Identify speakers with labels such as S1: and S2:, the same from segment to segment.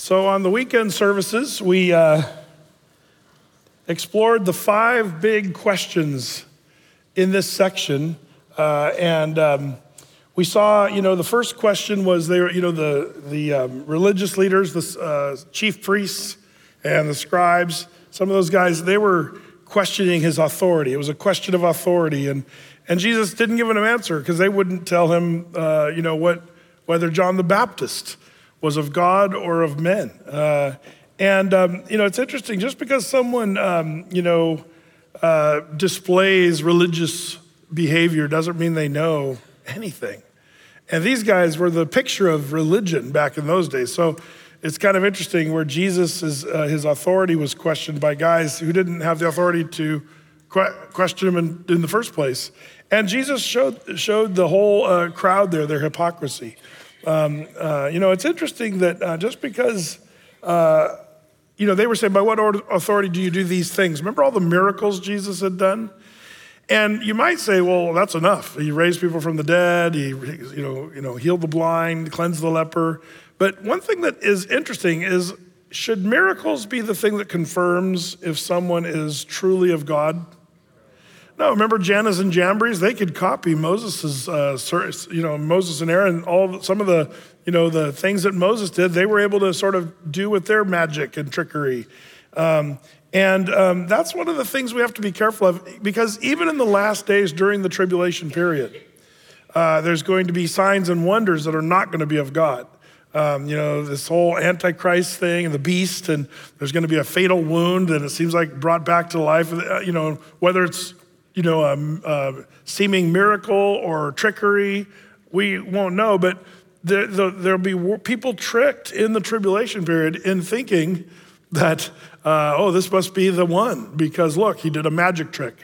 S1: So, on the weekend services, we uh, explored the five big questions in this section. Uh, and um, we saw, you know, the first question was they were, you know, the, the um, religious leaders, the uh, chief priests and the scribes, some of those guys, they were questioning his authority. It was a question of authority. And, and Jesus didn't give them an answer because they wouldn't tell him, uh, you know, what, whether John the Baptist was of God or of men. Uh, and, um, you know, it's interesting, just because someone, um, you know, uh, displays religious behavior doesn't mean they know anything. And these guys were the picture of religion back in those days. So it's kind of interesting where Jesus, uh, his authority was questioned by guys who didn't have the authority to que- question him in, in, the first place. And Jesus showed, showed the whole uh, crowd there their hypocrisy. Um, uh, you know, it's interesting that uh, just because, uh, you know, they were saying, by what authority do you do these things? Remember all the miracles Jesus had done? And you might say, well, that's enough. He raised people from the dead. He, you know, you know, healed the blind, cleansed the leper. But one thing that is interesting is, should miracles be the thing that confirms if someone is truly of God? No, remember Jannes and Jambres? They could copy Moses's, uh, you know, Moses and Aaron. All some of the, you know, the things that Moses did, they were able to sort of do with their magic and trickery. Um, and um, that's one of the things we have to be careful of, because even in the last days during the tribulation period, uh, there's going to be signs and wonders that are not going to be of God. Um, you know, this whole Antichrist thing and the beast, and there's going to be a fatal wound, and it seems like brought back to life. Uh, you know, whether it's you know, a, um, a uh, seeming miracle or trickery. We won't know, but there, will be people tricked in the tribulation period in thinking that, uh, oh, this must be the one because look, he did a magic trick.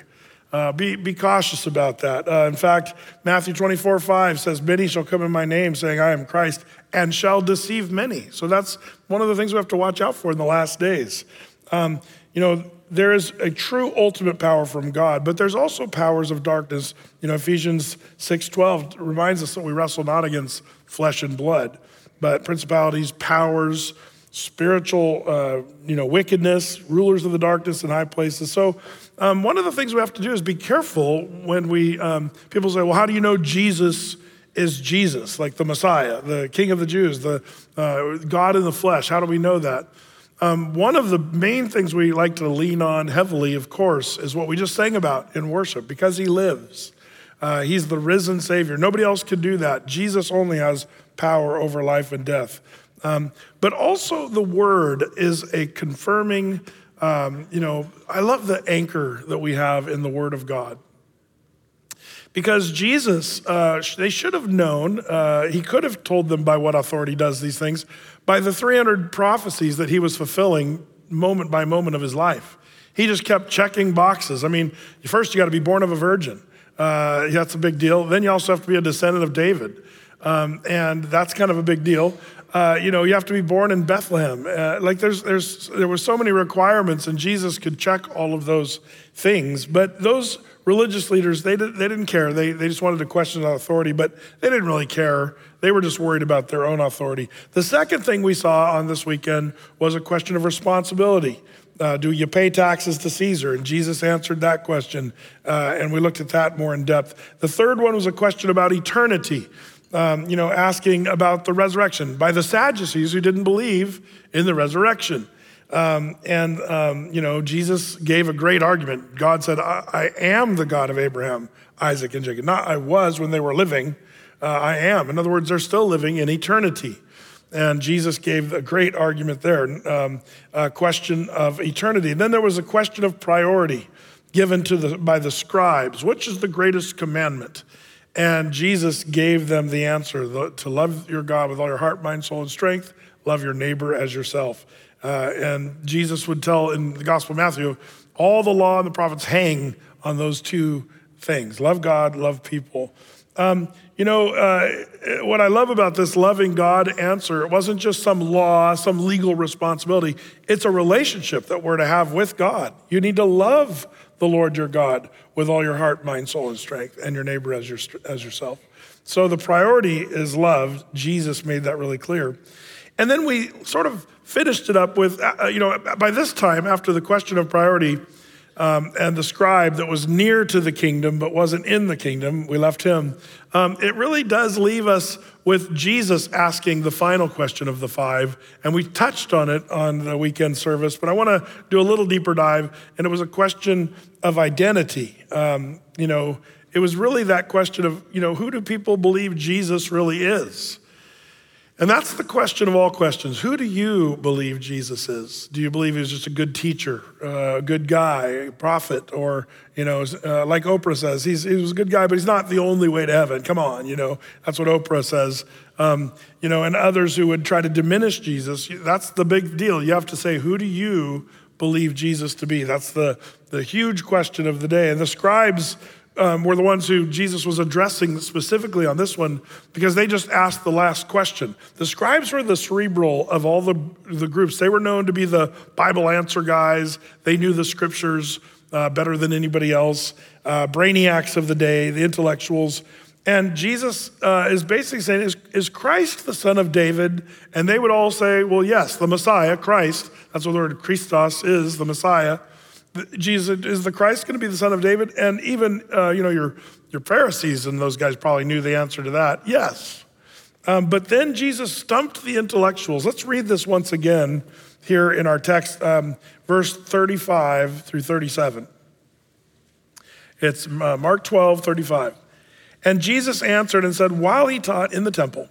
S1: Uh, be, be cautious about that. Uh, in fact, Matthew 24, 5 says, Many shall come in my name, saying, I am Christ, and shall deceive many. So that's one of the things we have to watch out for in the last days. Um, you know, there is a true ultimate power from God, but there's also powers of darkness. You know, Ephesians 6:12 reminds us that we wrestle not against flesh and blood, but principalities, powers, spiritual, uh, you know, wickedness, rulers of the darkness in high places. So, um, one of the things we have to do is be careful when we um, people say, "Well, how do you know Jesus?" Is Jesus like the Messiah, the King of the Jews, the uh, God in the flesh? How do we know that? Um, one of the main things we like to lean on heavily, of course, is what we just sang about in worship because he lives. Uh, he's the risen Savior. Nobody else could do that. Jesus only has power over life and death. Um, but also, the word is a confirming, um, you know, I love the anchor that we have in the word of God. Because Jesus, uh, they should have known, uh, he could have told them by what authority does these things, by the 300 prophecies that he was fulfilling moment by moment of his life. He just kept checking boxes. I mean, first you got to be born of a virgin. Uh, that's a big deal. Then you also have to be a descendant of David. Um, and that's kind of a big deal. Uh, you know, you have to be born in Bethlehem. Uh, like there's, there's, there were so many requirements, and Jesus could check all of those things. But those religious leaders, they, did, they didn't care. They, they just wanted to question authority, but they didn't really care. They were just worried about their own authority. The second thing we saw on this weekend was a question of responsibility. Uh, do you pay taxes to Caesar? And Jesus answered that question, uh, and we looked at that more in depth. The third one was a question about eternity. Um, you know, asking about the resurrection by the Sadducees who didn't believe in the resurrection. Um, and, um, you know, Jesus gave a great argument. God said, I, I, am the God of Abraham, Isaac, and Jacob. Not I was when they were living, uh, I am. In other words, they're still living in eternity. And Jesus gave a great argument there, um, a question of eternity. And then there was a question of priority given to the, by the scribes. Which is the greatest commandment? And Jesus gave them the answer the, to love your God with all your heart, mind, soul, and strength, love your neighbor as yourself. Uh, and Jesus would tell in the Gospel of Matthew, all the law and the prophets hang on those two things love God, love people. Um, you know, uh, what I love about this loving God answer, it wasn't just some law, some legal responsibility. It's a relationship that we're to have with God. You need to love the Lord your God with all your heart, mind, soul, and strength, and your neighbor as, your, as yourself. So the priority is love. Jesus made that really clear. And then we sort of finished it up with, uh, uh, you know, by this time, after the question of priority um, and the scribe that was near to the kingdom but wasn't in the kingdom, we left him. Um, it really does leave us with Jesus asking the final question of the five. And we touched on it on the weekend service, but I want to do a little deeper dive. And it was a question of identity. Um, you know, it was really that question of, you know, who do people believe Jesus really is? And that's the question of all questions. Who do you believe Jesus is? Do you believe he's just a good teacher, uh, a good guy, a prophet, or, you know, uh, like Oprah says, he's, he's a good guy, but he's not the only way to heaven. Come on, you know, that's what Oprah says. Um, you know, and others who would try to diminish Jesus, that's the big deal. You have to say, who do you believe Jesus to be? That's the, the huge question of the day. And the scribes um, were the ones who Jesus was addressing specifically on this one because they just asked the last question. The scribes were the cerebral of all the, the groups. They were known to be the Bible answer guys, they knew the scriptures uh, better than anybody else, uh, brainiacs of the day, the intellectuals. And Jesus uh, is basically saying, is, is Christ the son of David? And they would all say, Well, yes, the Messiah, Christ. That's what the word Christos is, the Messiah. Jesus is the Christ going to be the son of David? And even uh, you know your your Pharisees and those guys probably knew the answer to that. Yes, um, but then Jesus stumped the intellectuals. Let's read this once again here in our text, um, verse 35 through 37. It's uh, Mark 12, 35. And Jesus answered and said, while he taught in the temple,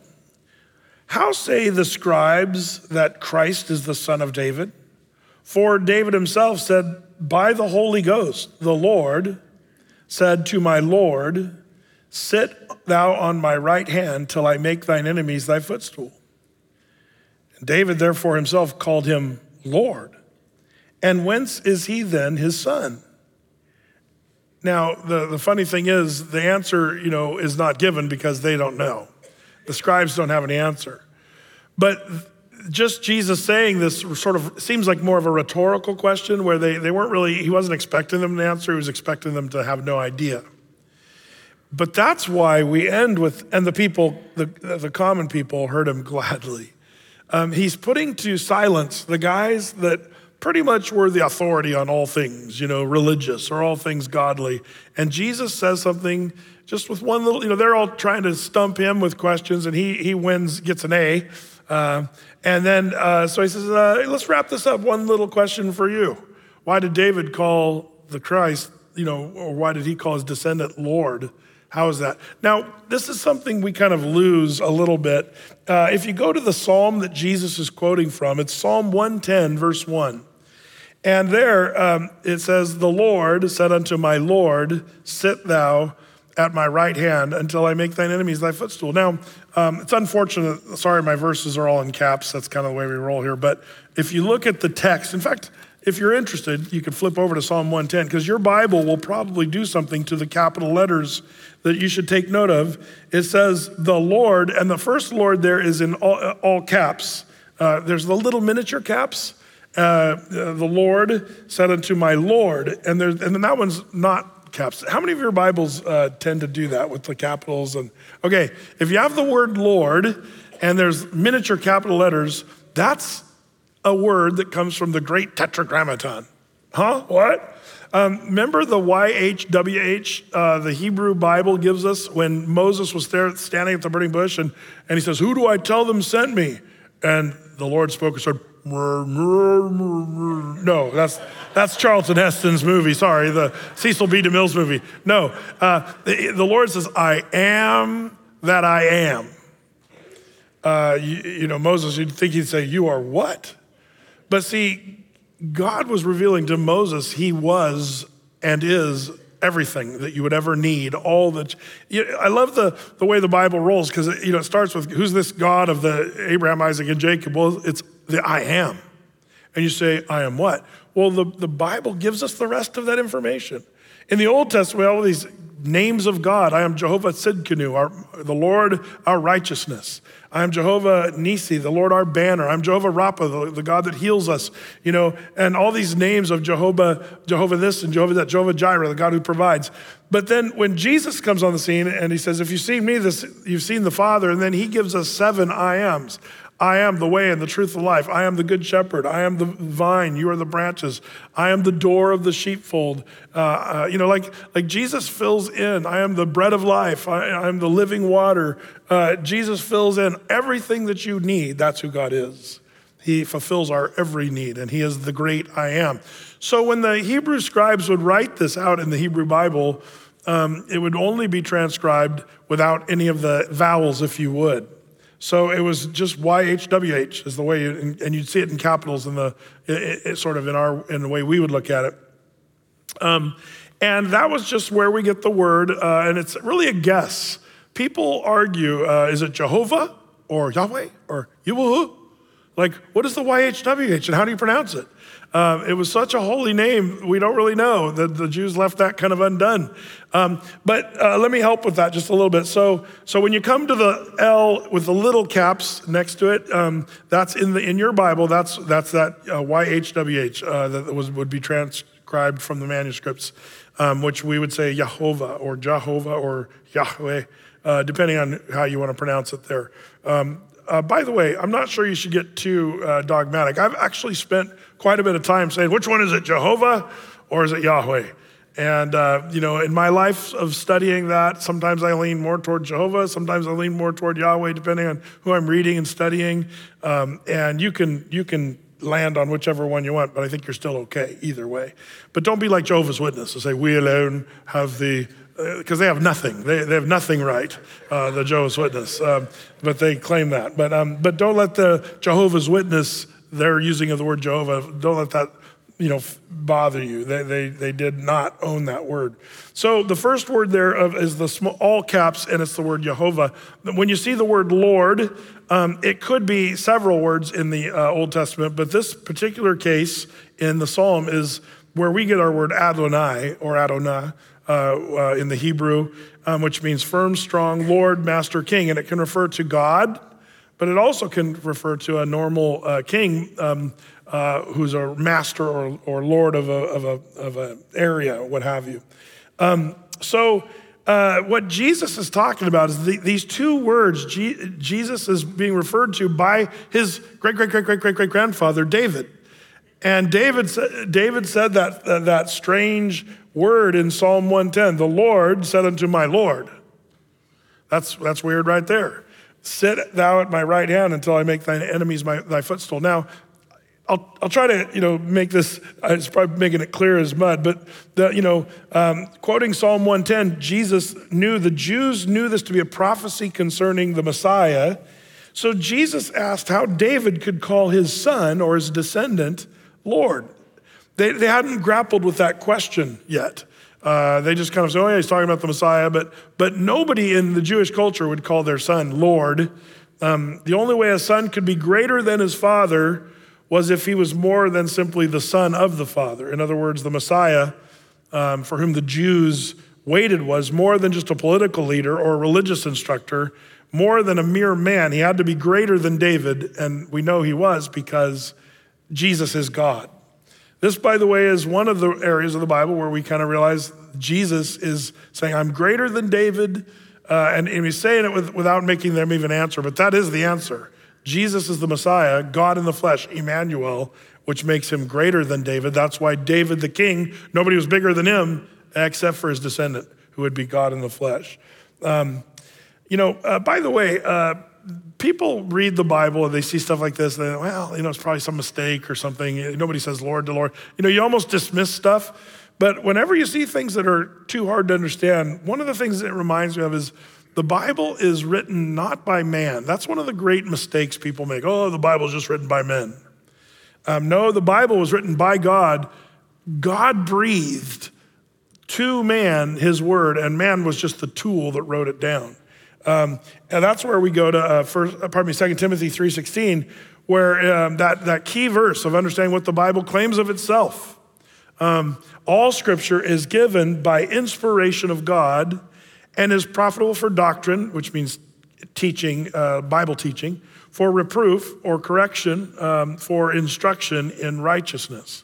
S1: how say the scribes that Christ is the son of David? For David himself said by the Holy Ghost, the Lord said to my Lord, Sit thou on my right hand till I make thine enemies thy footstool. And David therefore himself called him Lord. And whence is he then his son? Now, the, the funny thing is, the answer, you know, is not given because they don't know. The scribes don't have an answer. But just Jesus saying this sort of seems like more of a rhetorical question where they, they weren't really, he wasn't expecting them to answer, he was expecting them to have no idea. But that's why we end with, and the people, the, the common people heard him gladly. Um, he's putting to silence the guys that pretty much were the authority on all things, you know, religious or all things godly. And Jesus says something just with one little, you know, they're all trying to stump him with questions and he, he wins, gets an A. Uh, and then, uh, so he says, uh, let's wrap this up. One little question for you. Why did David call the Christ, you know, or why did he call his descendant Lord? How is that? Now, this is something we kind of lose a little bit. Uh, if you go to the psalm that Jesus is quoting from, it's Psalm 110, verse 1. And there um, it says, The Lord said unto my Lord, Sit thou at my right hand until I make thine enemies thy footstool. Now, um, it's unfortunate. Sorry, my verses are all in caps. That's kind of the way we roll here. But if you look at the text, in fact, if you're interested, you can flip over to Psalm 110 because your Bible will probably do something to the capital letters that you should take note of. It says the Lord, and the first Lord there is in all, uh, all caps. Uh, there's the little miniature caps. Uh, the Lord said unto my Lord, and there's and that one's not caps. How many of your Bibles uh, tend to do that with the capitals? And okay, if you have the word Lord and there's miniature capital letters, that's a word that comes from the Great Tetragrammaton. Huh? What? Um, remember the YHWH uh, the Hebrew Bible gives us when Moses was there standing at the burning bush and, and he says, Who do I tell them sent me? And the Lord spoke and said, no, that's, that's Charlton Heston's movie. Sorry, the Cecil B. DeMille's movie. No, uh, the, the, Lord says, I am that I am. Uh, you, you know, Moses, you'd think he'd say, You are what? But see, God was revealing to Moses he was and is everything that you would ever need all that you i love the, the way the bible rolls because you know it starts with who's this god of the abraham isaac and jacob well it's the I am. And you say, I am what? Well, the, the Bible gives us the rest of that information. In the Old Testament, we all these names of God. I am Jehovah Sidkenu, our, the Lord our righteousness. I am Jehovah Nisi, the Lord our banner. I'm Jehovah Rapha, the, the, God that heals us. You know, and all these names of Jehovah, Jehovah this and Jehovah that, Jehovah Jireh, the God who provides. But then when Jesus comes on the scene and he says, "If you've seen me, this you've seen the Father," and then he gives us seven I ams. I am the way and the truth of life. I am the good shepherd. I am the vine. You are the branches. I am the door of the sheepfold. Uh, uh, you know, like, like Jesus fills in. I am the bread of life. I, am the living water. Uh, Jesus fills in everything that you need. That's who God is. He fulfills our every need, and He is the great I am. So when the Hebrew scribes would write this out in the Hebrew Bible, um, it would only be transcribed without any of the vowels, if you would. So it was just YHWH is the way, you, and you'd see it in capitals in the it, it sort of in our in the way we would look at it. Um, and that was just where we get the word, uh, and it's really a guess. People argue: uh, is it Jehovah or Yahweh or Yuwahu? Like, what is the YHWH and how do you pronounce it? Um, it was such a holy name, we don't really know. The, the Jews left that kind of undone. Um, but uh, let me help with that just a little bit. So, so when you come to the L with the little caps next to it, um, that's in, the, in your Bible, that's, that's that uh, YHWH uh, that was, would be transcribed from the manuscripts, um, which we would say Yehovah or Jehovah or Yahweh, uh, depending on how you want to pronounce it there. Um, uh, by the way, I'm not sure you should get too uh, dogmatic. I've actually spent quite a bit of time saying, which one is it, Jehovah or is it Yahweh? And, uh, you know, in my life of studying that, sometimes I lean more toward Jehovah, sometimes I lean more toward Yahweh, depending on who I'm reading and studying. Um, and you can, you can land on whichever one you want, but I think you're still okay either way. But don't be like Jehovah's Witness and say, we alone have the because they have nothing. They, they have nothing right, uh, the Jehovah's Witness, um, but they claim that. But, um, but don't let the Jehovah's Witness, their using of the word Jehovah, don't let that you know, bother you. They, they, they did not own that word. So the first word there of, is the small, all caps, and it's the word Jehovah. When you see the word Lord, um, it could be several words in the uh, Old Testament, but this particular case in the Psalm is where we get our word Adonai or Adonai, uh, uh, in the Hebrew, um, which means firm, strong, Lord, Master, King. And it can refer to God, but it also can refer to a normal uh, king um, uh, who's a master or, or lord of a, of a of an area, what have you. Um, so, uh, what Jesus is talking about is the, these two words. G- Jesus is being referred to by his great great great great great great grandfather David. And David, David said that, that strange word in Psalm 110 The Lord said unto my Lord. That's, that's weird right there. Sit thou at my right hand until I make thine enemies my, thy footstool. Now, I'll, I'll try to you know make this uh, it's probably making it clear as mud but the, you know um, quoting psalm 110 jesus knew the jews knew this to be a prophecy concerning the messiah so jesus asked how david could call his son or his descendant Lord? They, they hadn't grappled with that question yet. Uh, they just kind of said, oh, yeah, he's talking about the Messiah. But, but nobody in the Jewish culture would call their son Lord. Um, the only way a son could be greater than his father was if he was more than simply the son of the father. In other words, the Messiah, um, for whom the Jews waited, was more than just a political leader or a religious instructor, more than a mere man. He had to be greater than David, and we know he was because Jesus is God. This, by the way, is one of the areas of the Bible where we kind of realize Jesus is saying, I'm greater than David. Uh, and, and, he's saying it with, without making them even answer, but that is the answer. Jesus is the Messiah, God in the flesh, Emmanuel, which makes him greater than David. That's why David the king, nobody was bigger than him except for his descendant, who would be God in the flesh. Um, you know, uh, by the way, uh, people read the Bible and they see stuff like this, and they well, you know, it's probably some mistake or something. Nobody says Lord to Lord. You know, you almost dismiss stuff. But whenever you see things that are too hard to understand, one of the things that reminds me of is the Bible is written not by man. That's one of the great mistakes people make. Oh, the Bible's just written by men. Um, no, the Bible was written by God. God breathed to man his word, and man was just the tool that wrote it down. Um, and that's where we go to uh, first, uh, pardon me, 2 Timothy 3.16, where um, that, that key verse of understanding what the Bible claims of itself. Um, all scripture is given by inspiration of God and is profitable for doctrine, which means teaching, uh, Bible teaching, for reproof or correction, um, for instruction in righteousness.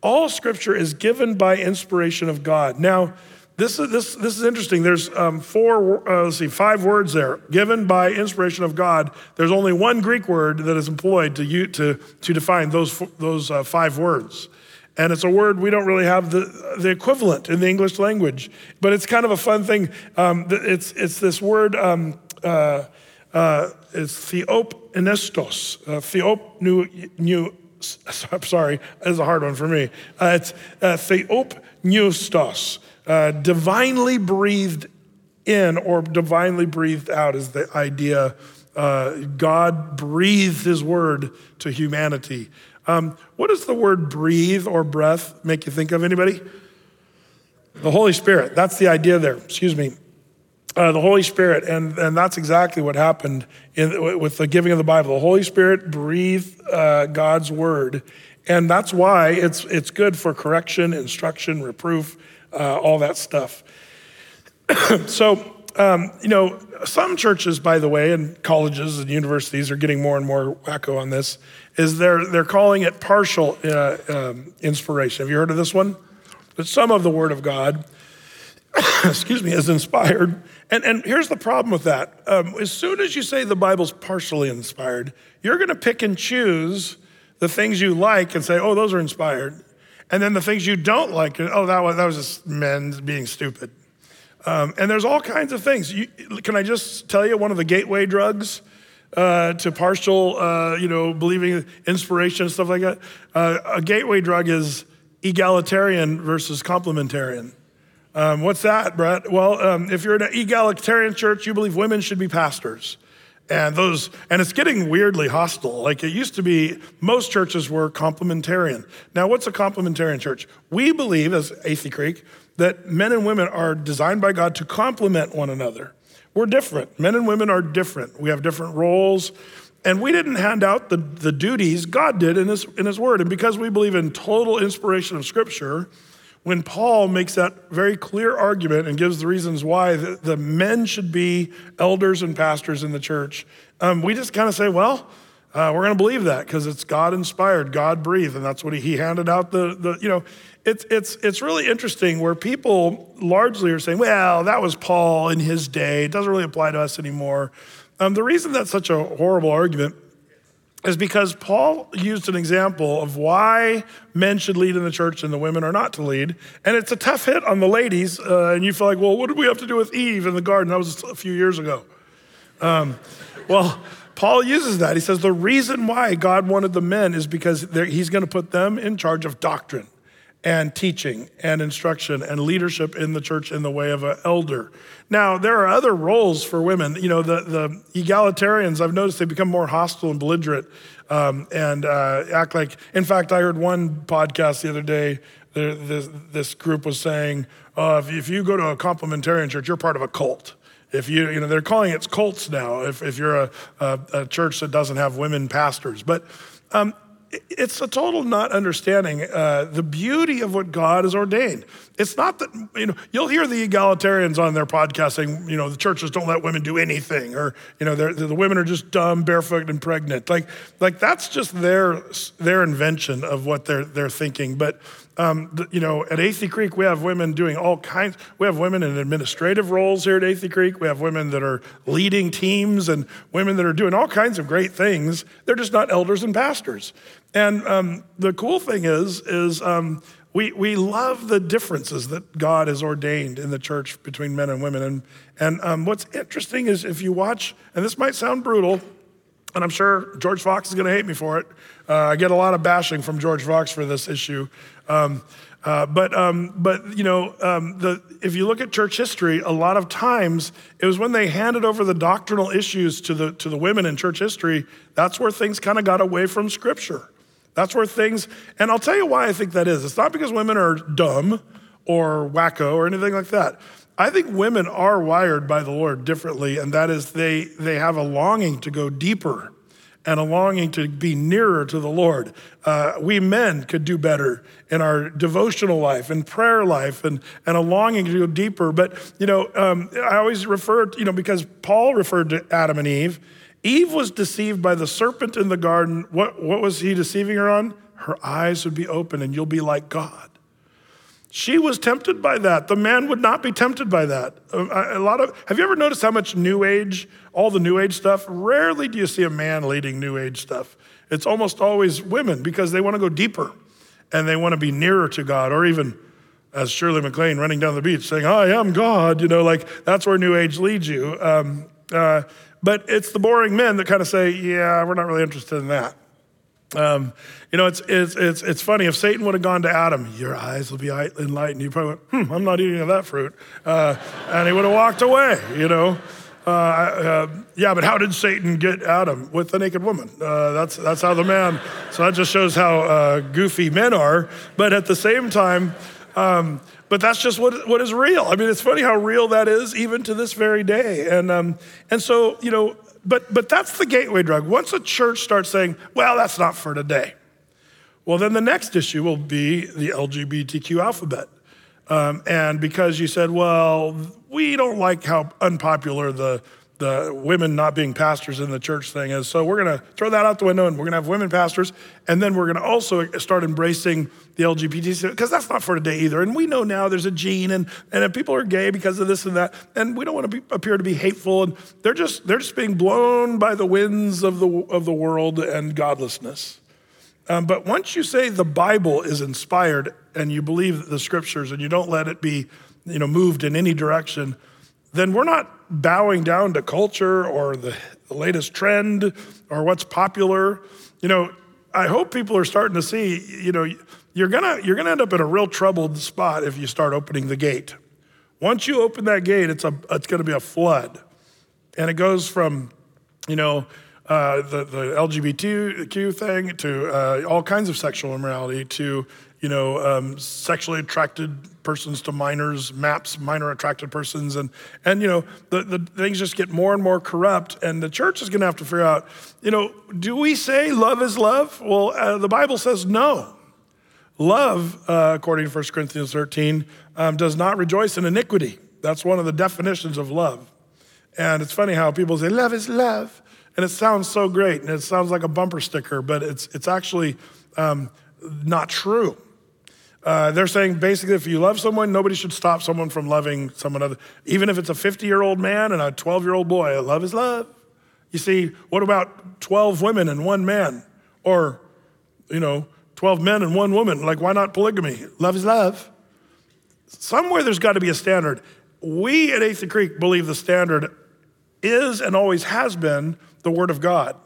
S1: All scripture is given by inspiration of God. Now, this is, this, this is interesting. There's um, four, uh, let's see, five words there given by inspiration of God. There's only one Greek word that is employed to, you, to, to define those, those uh, five words. And it's a word we don't really have the, the equivalent in the English language, but it's kind of a fun thing. Um, it's, it's this word, um, uh, uh, it's theopnestos, uh, theop new, new, sorry, it's is a hard one for me. Uh, it's uh, theopneustos, uh, divinely breathed in or divinely breathed out is the idea. Uh, God breathed his word to humanity. Um, what does the word breathe or breath make you think of? Anybody? The Holy Spirit. That's the idea there. Excuse me. Uh, the Holy Spirit, and, and that's exactly what happened in, with the giving of the Bible. The Holy Spirit breathed uh, God's word, and that's why it's, it's good for correction, instruction, reproof, uh, all that stuff. so, um, you know, some churches, by the way, and colleges and universities are getting more and more wacko on this, is they're, they're calling it partial uh, um, inspiration. Have you heard of this one? That some of the Word of God, excuse me, is inspired. And, and here's the problem with that. Um, as soon as you say the Bible's partially inspired, you're going to pick and choose the things you like and say, oh, those are inspired. And then the things you don't like, oh, that was, that was just men being stupid. Um, and there's all kinds of things. You, can I just tell you one of the gateway drugs uh, to partial, uh, you know, believing inspiration and stuff like that? Uh, a gateway drug is egalitarian versus complementarian. Um, what's that, Brett? Well, um, if you're in an egalitarian church, you believe women should be pastors. And those, and it's getting weirdly hostile. Like it used to be, most churches were complementarian. Now, what's a complementarian church? We believe, as Athey Creek, that men and women are designed by God to complement one another. We're different. Men and women are different. We have different roles. And we didn't hand out the, the duties God did in his, in his word. And because we believe in total inspiration of Scripture, when Paul makes that very clear argument and gives the reasons why the, the men should be elders and pastors in the church, um, we just kind of say, well, uh, we're going to believe that because it's God inspired, God breathed, and that's what he, he handed out. The, the you know, it's it's it's really interesting where people largely are saying, well, that was Paul in his day. It doesn't really apply to us anymore. Um, the reason that's such a horrible argument is because Paul used an example of why men should lead in the church and the women are not to lead. And it's a tough hit on the ladies. Uh, and you feel like, well, what did we have to do with Eve in the garden? That was a few years ago. Um, well, Paul uses that. He says the reason why God wanted the men is because he's going to put them in charge of doctrine and teaching and instruction and leadership in the church in the way of an elder. Now, there are other roles for women. You know, the, the egalitarians, I've noticed they become more hostile and belligerent um, and uh, act like, in fact, I heard one podcast the other day, there, this, this, group was saying, uh, if, if you go to a complementarian church, you're part of a cult. If you, you know, they're calling it cults now, if, if you're a, a, a church that doesn't have women pastors. But um, it's a total not understanding uh, the beauty of what God has ordained. It's not that, you know, you'll hear the egalitarians on their podcast saying, you know, the churches don't let women do anything, or, you know, they're, they're, the women are just dumb, barefoot, and pregnant. Like, like that's just their, their invention of what they're, they're thinking. But, um, you know, at Athey Creek, we have women doing all kinds. We have women in administrative roles here at Athey Creek. We have women that are leading teams and women that are doing all kinds of great things. They're just not elders and pastors. And um, the cool thing is, is um, we, we love the differences that God has ordained in the church between men and women. And, and um, what's interesting is if you watch, and this might sound brutal, and I'm sure George Fox is going to hate me for it. Uh, I get a lot of bashing from George Fox for this issue. Um, uh, but, um, but, you know, um, the, if you look at church history, a lot of times it was when they handed over the doctrinal issues to the, to the women in church history, that's where things kind of got away from Scripture. That's where things, and I'll tell you why I think that is. It's not because women are dumb or wacko or anything like that. I think women are wired by the Lord differently, and that is they, they have a longing to go deeper and a longing to be nearer to the Lord. Uh, we men could do better in our devotional life and prayer life and, and a longing to go deeper. But, you know, um, I always refer, to, you know, because Paul referred to Adam and Eve Eve was deceived by the serpent in the garden. What, what was he deceiving her on? Her eyes would be open and you'll be like God. She was tempted by that. The man would not be tempted by that. A, um, a lot of have you ever noticed how much new age, all the new age stuff? Rarely do you see a man leading new age stuff. It's almost always women because they want to go deeper and they want to be nearer to God or even as Shirley MacLaine running down the beach saying, I am God, you know, like that's where new age leads you. Um, uh, but it's the boring men that kind of say, yeah, we're not really interested in that. Um, you know, it's, it's, it's, it's funny. If Satan would have gone to Adam, your eyes will be enlightened, you probably went, hmm, I'm not eating of that fruit. Uh, and he would have walked away, you know. Uh, uh, yeah, but how did Satan get Adam with the naked woman? Uh, that's that's how the man. So that just shows how uh, goofy men are. But at the same time, um, but that's just what, what is real. I mean, it's funny how real that is even to this very day. And, um, and so, you know, but, but that's the gateway drug. Once a church starts saying, well, that's not for today, well, then the next issue will be the LGBTQ alphabet. Um, and because you said, well, we don't like how unpopular the the women not being pastors in the church thing is. So we're going to throw that out the window and we're going to have women pastors. And then we're going to also start embracing the LGBT, because that's not for today either. And we know now there's a gene and, and if people are gay because of this and that. And we don't want to be, appear to be hateful. And they're just, they're just being blown by the winds of the, of the world and godlessness. Um, but once you say the Bible is inspired and you believe the scriptures and you don't let it be, you know, moved in any direction, then we're not bowing down to culture or the, latest trend or what's popular. You know, I hope people are starting to see, you know, you're gonna you're gonna end up in a real troubled spot if you start opening the gate. Once you open that gate, it's a it's gonna be a flood, and it goes from, you know, uh, the the LGBTQ thing to uh, all kinds of sexual immorality to you know um, sexually attracted persons to minors, maps minor attracted persons, and and you know the, the things just get more and more corrupt. And the church is going to have to figure out, you know, do we say love is love? Well, uh, the Bible says no. Love, uh, according to 1 Corinthians 13, um, does not rejoice in iniquity. That's one of the definitions of love. And it's funny how people say love is love, and it sounds so great, and it sounds like a bumper sticker, but it's it's actually um, not true. Uh, they're saying basically, if you love someone, nobody should stop someone from loving someone other. Even if it's a 50 year old man and a 12 year old boy, love is love. You see, what about 12 women and one man? Or, you know, 12 men and one woman? Like, why not polygamy? Love is love. Somewhere there's got to be a standard. We at Athey Creek believe the standard is and always has been the Word of God.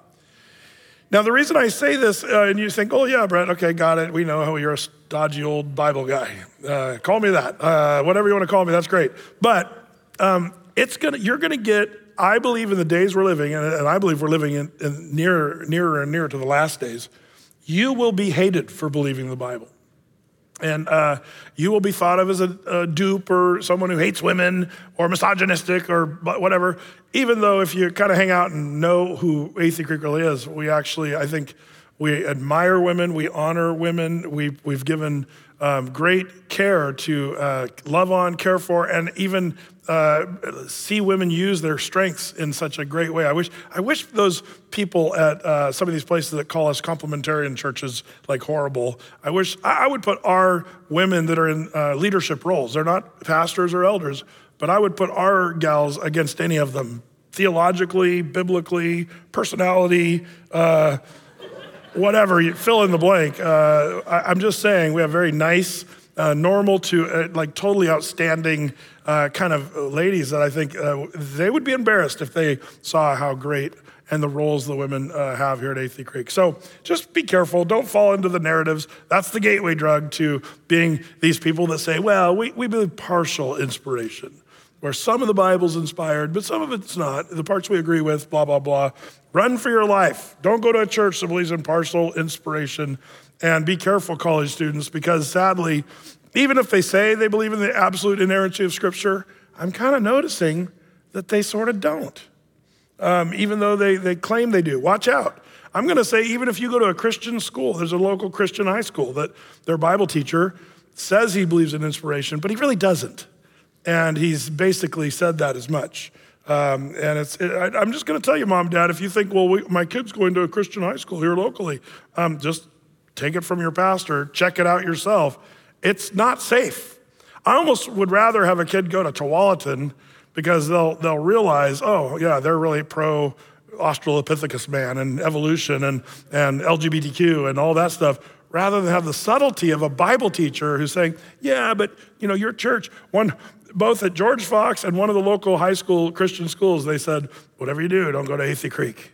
S1: Now, the reason I say this, uh, and you think, oh, yeah, Brett, okay, got it. We know how you're a dodgy old Bible guy. Uh, call me that. Uh, whatever you want to call me, that's great. But um, it's gonna, you're going to get, I believe in the days we're living and I believe we're living in, in nearer, nearer and nearer to the last days, you will be hated for believing the Bible. And uh, you will be thought of as a, a, dupe or someone who hates women or misogynistic or whatever. Even though, if you kind of hang out and know who Athey Creek really is, we actually, I think, we admire women, we honor women, we, we've given um, great care to uh, love on, care for, and even uh, see women use their strengths in such a great way. I wish, I wish those people at uh, some of these places that call us complementarian churches like horrible, I wish I, would put our women that are in uh, leadership roles, they're not pastors or elders, but I would put our gals against any of them theologically, biblically, personality. Uh, whatever, you fill in the blank. Uh, I, am just saying we have very nice, uh, normal to uh, like totally outstanding uh, kind of ladies that I think uh, they would be embarrassed if they saw how great and the roles the women uh, have here at Athey Creek. So just be careful. Don't fall into the narratives. That's the gateway drug to being these people that say, well, we, we believe partial inspiration where some of the Bible's inspired, but some of it's not. The parts we agree with, blah, blah, blah. Run for your life. Don't go to a church that believes in partial inspiration. And be careful, college students, because sadly, even if they say they believe in the absolute inerrancy of Scripture, I'm kind of noticing that they sort of don't, um, even though they, they claim they do. Watch out. I'm going to say, even if you go to a Christian school, there's a local Christian high school that their Bible teacher says he believes in inspiration, but he really doesn't. And he's basically said that as much. Um, and it's, it, I, am just going to tell you, mom, dad, if you think, well, we, my kid's going to a Christian high school here locally, um, just take it from your pastor, check it out yourself. It's not safe. I almost would rather have a kid go to Tualatin because they'll, they'll realize, oh, yeah, they're really pro Australopithecus man and evolution and, and LGBTQ and all that stuff rather than have the subtlety of a Bible teacher who's saying, "Yeah, but you know, your church one both at George Fox and one of the local high school Christian schools, they said, whatever you do, don't go to Athey Creek.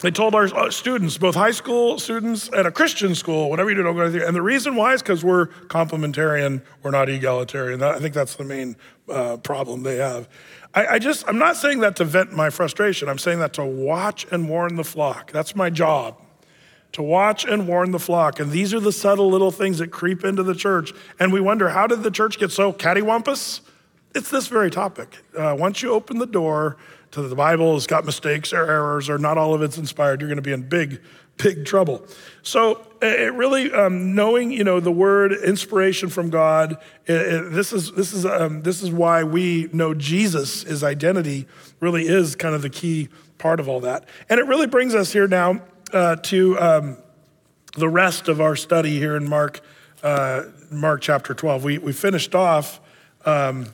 S1: They told our uh, students, both high school students and a Christian school, whatever you do, don't go to Athey And the reason why is because we're complementarian, we're not egalitarian. I think that's the main uh, problem they have. I, I just, I'm not saying that to vent my frustration. I'm saying that to watch and warn the flock. That's my job to watch and warn the flock. And these are the subtle little things that creep into the church. And we wonder, how did the church get so cattywampus? It's this very topic. Uh, once you open the door to the Bible, it's got mistakes or errors, or not all of it's inspired, you're going to be in big, big trouble. So uh, it really, um, knowing, you know, the word inspiration from God, it, it, this, is, this, is, um, this is why we know Jesus, his identity, really is kind of the key part of all that. And it really brings us here now uh, to um, the rest of our study here in Mark, uh, Mark chapter 12. We, we finished off um,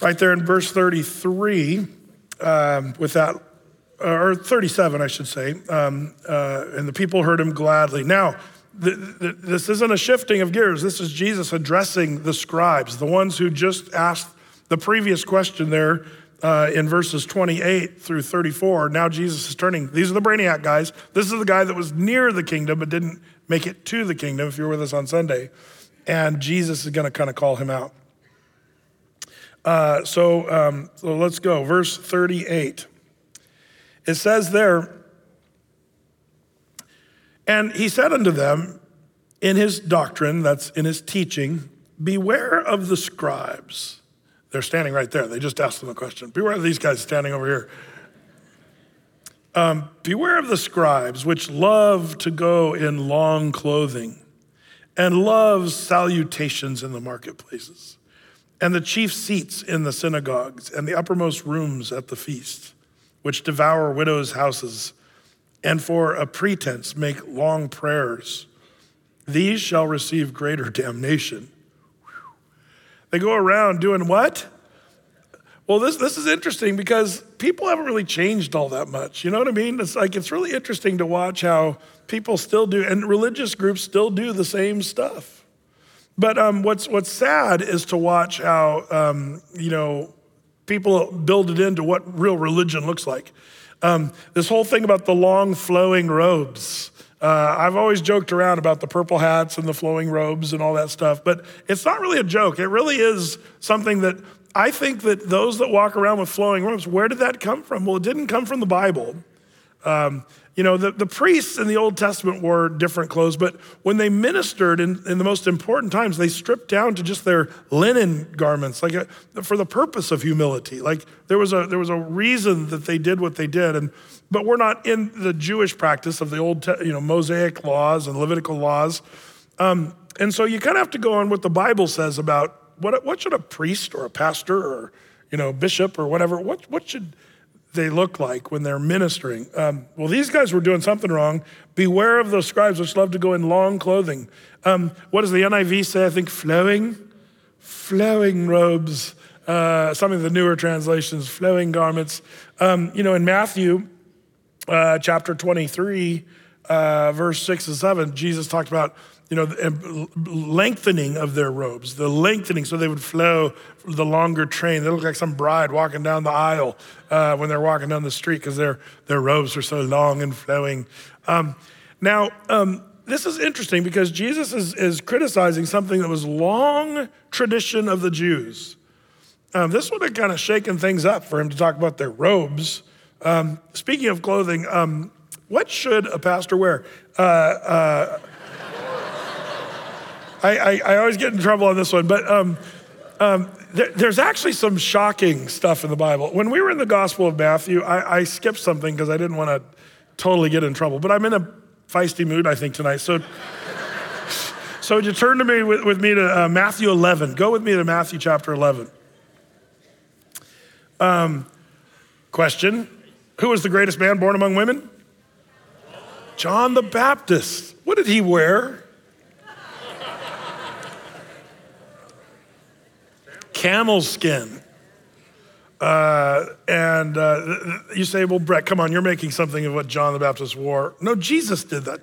S1: right there in verse 33 um, with that, or 37, I should say. Um, uh, and the people heard him gladly. Now, this isn't a shifting of gears. This is Jesus addressing the scribes, the ones who just asked the previous question there uh, in verses 28 through 34, now Jesus is turning. These are the brainiac guys. This is the guy that was near the kingdom but didn't make it to the kingdom, if you are with us on Sunday. And Jesus is going to kind of call him out. Uh, so, um, so let's go. Verse 38. It says there, and he said unto them in his doctrine, that's in his teaching, beware of the scribes they're standing right there. They just asked them a question. Beware of these guys standing over here. Um, Beware of the scribes, which love to go in long clothing and love salutations in the marketplaces and the chief seats in the synagogues and the uppermost rooms at the feast, which devour widows' houses and for a pretense make long prayers. These shall receive greater damnation. They go around doing what? Well, this, this is interesting because people haven't really changed all that much. You know what I mean? It's like it's really interesting to watch how people still do, and religious groups still do the same stuff. But um, what's, what's sad is to watch how, um, you know, people build it into what real religion looks like. Um, this whole thing about the long flowing robes uh, I've always joked around about the purple hats and the flowing robes and all that stuff, but it's not really a joke. It really is something that I think that those that walk around with flowing robes, where did that come from? Well, it didn't come from the Bible. Um, you know, the, the priests in the Old Testament wore different clothes, but when they ministered in, in the most important times, they stripped down to just their linen garments, like a, uh, for the purpose of humility. Like there was, a, there was a reason that they did what they did. And, but we're not in the Jewish practice of the Old, you know, Mosaic laws and Levitical laws. Um, and so you kind of have to go on what the Bible says about what, what should a priest or a pastor or, you know, bishop or whatever, what, what should they look like when they're ministering. Um, well, these guys were doing something wrong. Beware of those scribes which love to go in long clothing. Um, what does the NIV say? I think flowing, flowing robes. Uh, some of the newer translations, flowing garments. Um, you know, in Matthew uh, chapter 23, uh, verse 6 and 7, Jesus talked about you know, lengthening of their robes, the lengthening so they would flow the longer train. They look like some bride walking down the aisle uh, when they're walking down the street because their, their robes are so long and flowing. Um, now, um, this is interesting because Jesus is, is criticizing something that was long tradition of the Jews. Um, this would have kind of shaken things up for him to talk about their robes. Um, speaking of clothing, um, what should a pastor wear? Uh, uh, I, I, I always get in trouble on this one, but um, um, there's actually some shocking stuff in the Bible. When we were in the Gospel of Matthew, I, I skipped something because I didn't want to totally get in trouble, but I'm in a feisty mood, I think, tonight. So, so would you turn to me with, with me to uh, Matthew 11? Go with me to Matthew chapter 11. Um, question Who was the greatest man born among women? John the Baptist. What did he wear? camel skin. Uh, and uh, you say, well, Brett, come on, you're making something of what John the Baptist wore. No, Jesus did that.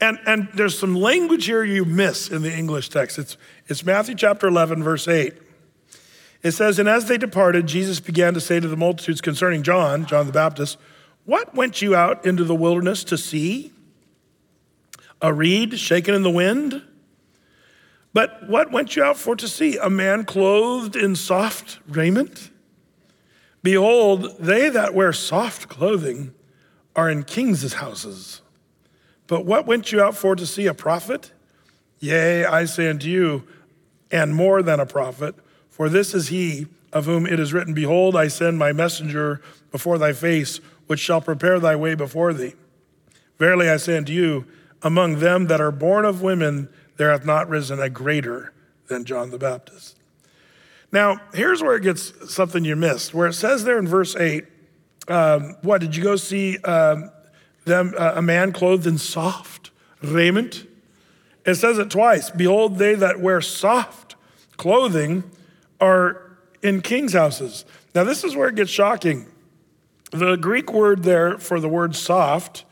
S1: And, and there's some language here you miss in the English text. It's, it's Matthew chapter 11, verse 8. It says, And as they departed, Jesus began to say to the multitudes concerning John, John the Baptist, What went you out into the wilderness to see? A reed shaken in the wind? But what went you out for to see? A man clothed in soft raiment? Behold, they that wear soft clothing are in kings' houses. But what went you out for to see a prophet? Yea, I say unto you, and more than a prophet, for this is he of whom it is written, Behold, I send my messenger before thy face, which shall prepare thy way before thee. Verily I say unto you, among them that are born of women, there hath not risen a greater than John the Baptist. Now, here's where it gets something you missed, where it says there in verse 8, um, what, did you go see um, them, uh, a man clothed in soft raiment? It says it twice Behold, they that wear soft clothing are in kings' houses. Now, this is where it gets shocking. The Greek word there for the word soft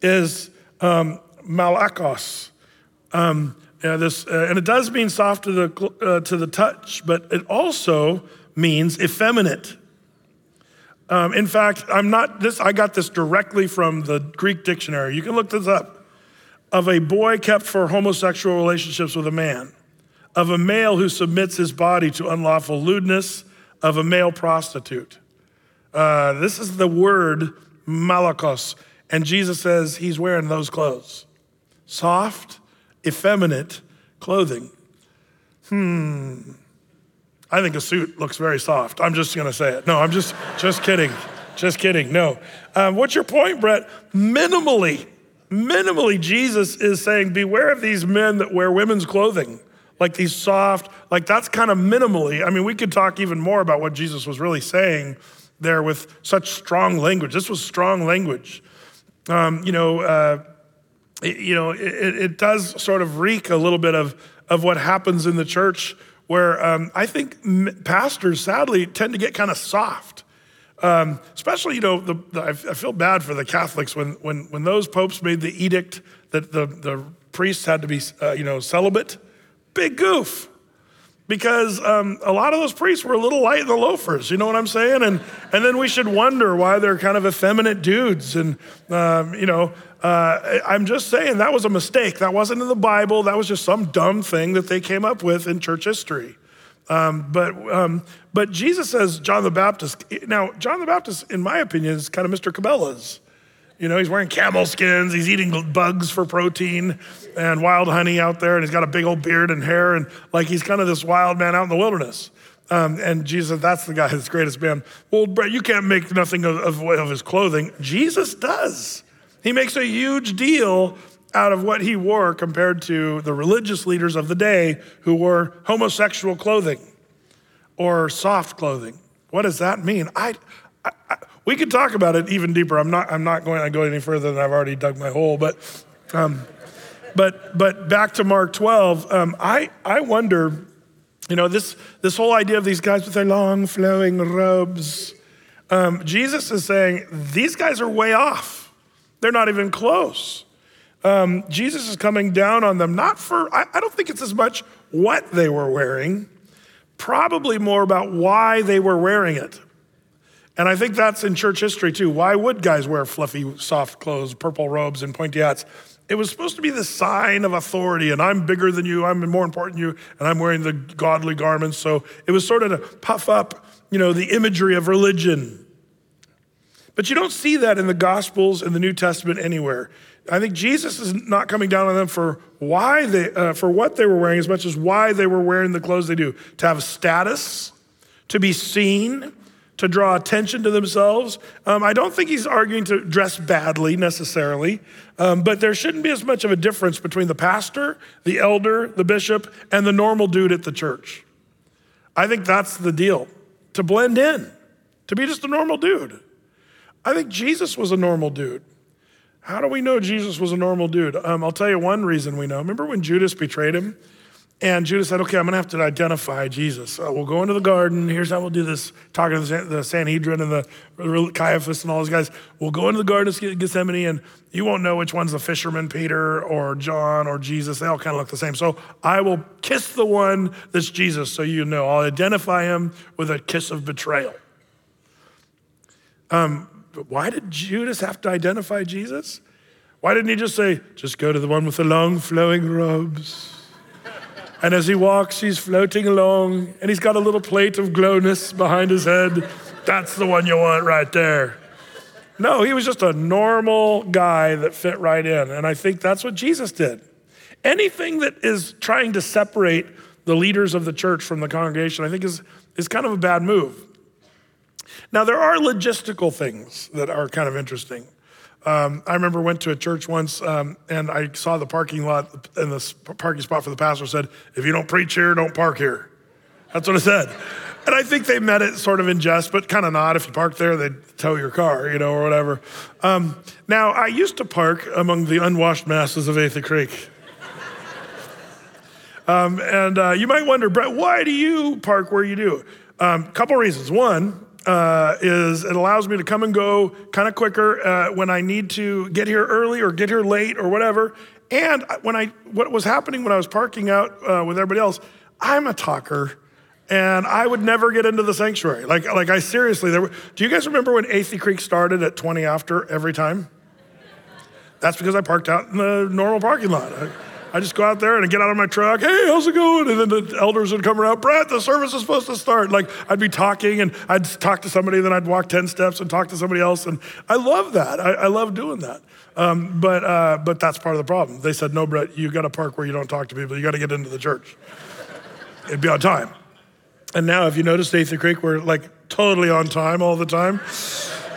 S1: is um, malakos. Um, yeah, this, uh, and it does mean soft to the, uh, to the touch, but it also means effeminate. Um, in fact, I'm not this, I got this directly from the Greek dictionary. You can look this up. Of a boy kept for homosexual relationships with a man, of a male who submits his body to unlawful lewdness, of a male prostitute. Uh, this is the word malakos, and Jesus says he's wearing those clothes. Soft effeminate clothing. Hmm. I think a suit looks very soft. I'm just going to say it. No, I'm just just kidding. Just kidding. No. Um, what's your point, Brett? Minimally, minimally, Jesus is saying, beware of these men that wear women's clothing, like these soft, like that's kind of minimally. I mean, we could talk even more about what Jesus was really saying there with such strong language. This was strong language. Um, you know, uh, you know, it, it does sort of reek a little bit of, of what happens in the church where um, I think pastors, sadly, tend to get kind of soft. Um, especially, you know, the, the, I feel bad for the Catholics when, when, when those popes made the edict that the, the priests had to be, uh, you know, celibate. Big goof. Because um, a lot of those priests were a little light in the loafers, you know what I'm saying? And, and then we should wonder why they're kind of effeminate dudes. And, um, you know, uh, I'm just saying that was a mistake. That wasn't in the Bible. That was just some dumb thing that they came up with in church history. Um, but, um, but Jesus says John the Baptist. Now, John the Baptist, in my opinion, is kind of Mr. Cabela's. You know, he's wearing camel skins, he's eating bugs for protein and wild honey out there, and he's got a big old beard and hair, and like he's kind of this wild man out in the wilderness. Um, and Jesus, said, that's the guy that's greatest man. Well, Brett, you can't make nothing of, of, of his clothing. Jesus does. He makes a huge deal out of what he wore compared to the religious leaders of the day who wore homosexual clothing or soft clothing. What does that mean? I, I, I we could talk about it even deeper. I'm not, I'm not going to go any further than I've already dug my hole, but, um, but, but back to Mark 12, um, I, I wonder, you know, this, this whole idea of these guys with their long flowing robes, um, Jesus is saying, these guys are way off. They're not even close. Um, Jesus is coming down on them, not for, I, I don't think it's as much what they were wearing, probably more about why they were wearing it. And I think that's in church history too. Why would guys wear fluffy, soft clothes, purple robes, and pointy hats? It was supposed to be the sign of authority, and I'm bigger than you, I'm more important than you, and I'm wearing the godly garments. So it was sort of to puff up, you know, the imagery of religion. But you don't see that in the Gospels and the New Testament anywhere. I think Jesus is not coming down on them for why they, uh, for what they were wearing as much as why they were wearing the clothes they do. To have status, to be seen, to draw attention to themselves. Um, I don't think he's arguing to dress badly necessarily, um, but there shouldn't be as much of a difference between the pastor, the elder, the bishop, and the normal dude at the church. I think that's the deal to blend in, to be just a normal dude. I think Jesus was a normal dude. How do we know Jesus was a normal dude? Um, I'll tell you one reason we know. Remember when Judas betrayed him? And Judas said, Okay, I'm going to have to identify Jesus. Uh, we'll go into the garden. Here's how we'll do this talking to the Sanhedrin and the Caiaphas and all those guys. We'll go into the Garden of Gethsemane, and you won't know which one's the fisherman, Peter or John or Jesus. They all kind of look the same. So I will kiss the one that's Jesus so you know. I'll identify him with a kiss of betrayal. Um, but why did Judas have to identify Jesus? Why didn't he just say, just go to the one with the long flowing robes? And as he walks, he's floating along, and he's got a little plate of glowness behind his head. That's the one you want right there. No, he was just a normal guy that fit right in. And I think that's what Jesus did. Anything that is trying to separate the leaders of the church from the congregation, I think, is, is kind of a bad move. Now, there are logistical things that are kind of interesting. Um, I remember went to a church once um, and I saw the parking lot and the parking spot for the pastor said, if you don't preach here, don't park here. That's what it said. And I think they meant it sort of in jest, but kind of not. If you park there, they'd tow your car, you know, or whatever. Um, now, I used to park among the unwashed masses of Athey Creek. Um, and uh, you might wonder, Brett, why do you park where you do? A um, couple reasons. One, uh, is it allows me to come and go kind of quicker uh, when I need to get here early or get here late or whatever. And when I, what was happening when I was parking out uh, with everybody else, I'm a talker and I would never get into the sanctuary. Like, like I seriously, there were, do you guys remember when Athey Creek started at 20 after every time? That's because I parked out in the normal parking lot. I just go out there and I'd get out of my truck. Hey, how's it going? And then the elders would come around. Brad, the service is supposed to start. Like I'd be talking and I'd talk to somebody, then I'd walk ten steps and talk to somebody else. And I love that. I, I love doing that. Um, but uh, but that's part of the problem. They said, no, Brett, you got to park where you don't talk to people. You got to get into the church. It'd be on time. And now, if you notice, Athey Creek, we're like totally on time all the time.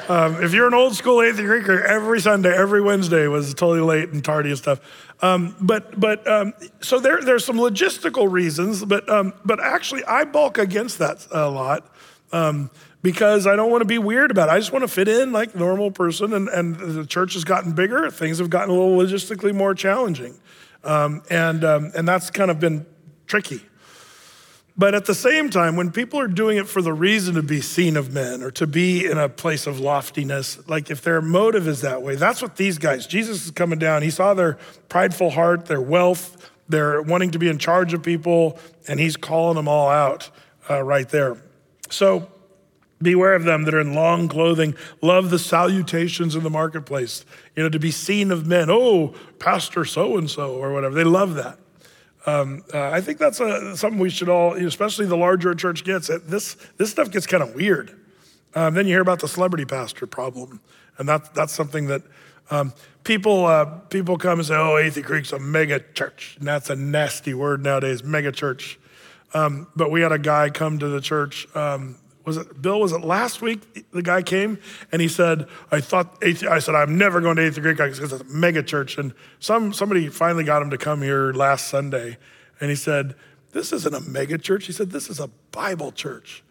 S1: Um, if you're an old school Athey every Sunday, every Wednesday was totally late and tardy and stuff. Um, but but um, so there there's some logistical reasons, but um, but actually I balk against that a lot um, because I don't want to be weird about it. I just want to fit in like normal person. And and the church has gotten bigger, things have gotten a little logistically more challenging, um, and and that's kind of been tricky. But at the same time, when people are doing it for the reason to be seen of men or to be in a place of loftiness, like if their motive is that way, that's what these guys, Jesus is coming down. He saw their prideful heart, their wealth, their wanting to be in charge of people, and he's calling them all out uh, right there. So beware of them that are in long clothing. Love the salutations in the marketplace, you know, to be seen of men. Oh, Pastor so and so or whatever. They love that um, uh, I think that's a, something we should all, especially the larger a church gets, this, this stuff gets kind of weird. Um, then you hear about the celebrity pastor problem, and that, that's something that um, people, uh, people come and say, oh, Athey Creek's a mega church. And that's a nasty word nowadays, mega church. Um, but we had a guy come to the church um, was it Bill? Was it last week? The guy came and he said, "I thought I said I'm never going to Athey Creek because it's a mega church." And some somebody finally got him to come here last Sunday, and he said, "This isn't a mega church." He said, "This is a Bible church,"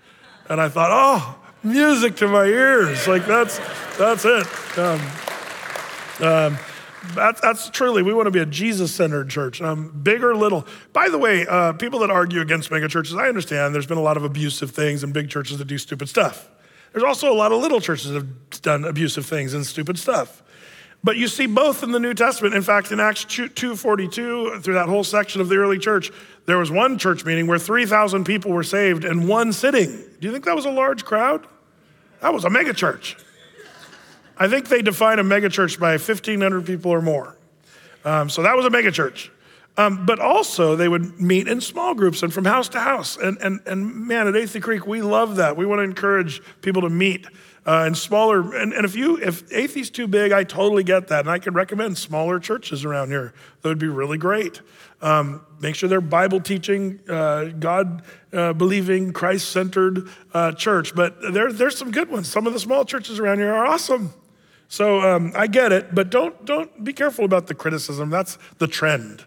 S1: and I thought, "Oh, music to my ears! Like that's that's it." Um, um, that's, that's truly, we want to be a Jesus centered church, um, big or little. By the way, uh, people that argue against megachurches, I understand there's been a lot of abusive things and big churches that do stupid stuff. There's also a lot of little churches that have done abusive things and stupid stuff. But you see both in the New Testament. In fact, in Acts 2:42, through that whole section of the early church, there was one church meeting where 3,000 people were saved in one sitting. Do you think that was a large crowd? That was a megachurch. I think they define a megachurch by 1,500 people or more. Um, so that was a megachurch. Um, but also, they would meet in small groups and from house to house. And, and, and man, at Athey Creek, we love that. We want to encourage people to meet uh, and smaller. And, and if you if Athey's too big, I totally get that. And I can recommend smaller churches around here. That would be really great. Um, make sure they're Bible teaching, uh, God uh, believing, Christ centered uh, church. But there, there's some good ones. Some of the small churches around here are awesome. So um, I get it, but don't don't be careful about the criticism. That's the trend.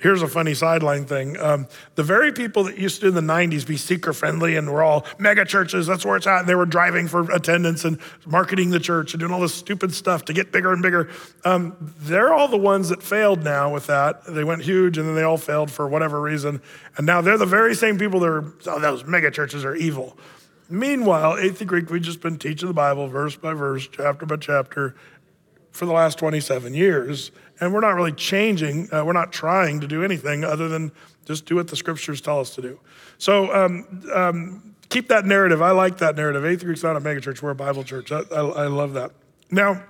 S1: Here's a funny sideline thing. Um, the very people that used to in the 90s be seeker friendly and were all mega churches, that's where it's at. And they were driving for attendance and marketing the church and doing all this stupid stuff to get bigger and bigger. Um, they're all the ones that failed now with that. They went huge and then they all failed for whatever reason. And now they're the very same people that are, oh, those mega churches are evil. Meanwhile, Athey Creek, we've just been teaching the Bible verse by verse, chapter by chapter, for the last 27 years. And we're not really changing, uh, we're not trying to do anything other than just do what the scriptures tell us to do. So um, um, keep that narrative. I like that narrative. Athey Creek's not a megachurch, we're a Bible church. I, I, I love that. Now,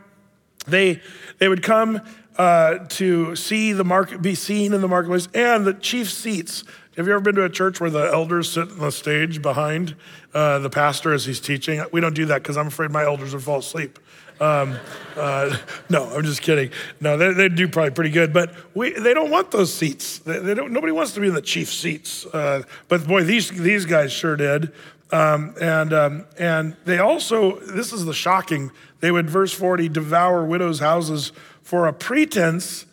S1: they, they would come uh, to see the market, be seen in the marketplace, and the chief seats have you ever been to a church where the elders sit on the stage behind uh, the pastor as he's teaching? We don't do that because I'm afraid my elders would fall asleep. Um, uh, no, I'm just kidding. No, they, they, do probably pretty good, but we, they don't want those seats. They, they don't, nobody wants to be in the chief seats. Uh, but boy, these, these guys sure did. Um, and, um, and they also, this is the shocking, they would, verse 40, devour widows' houses for a pretense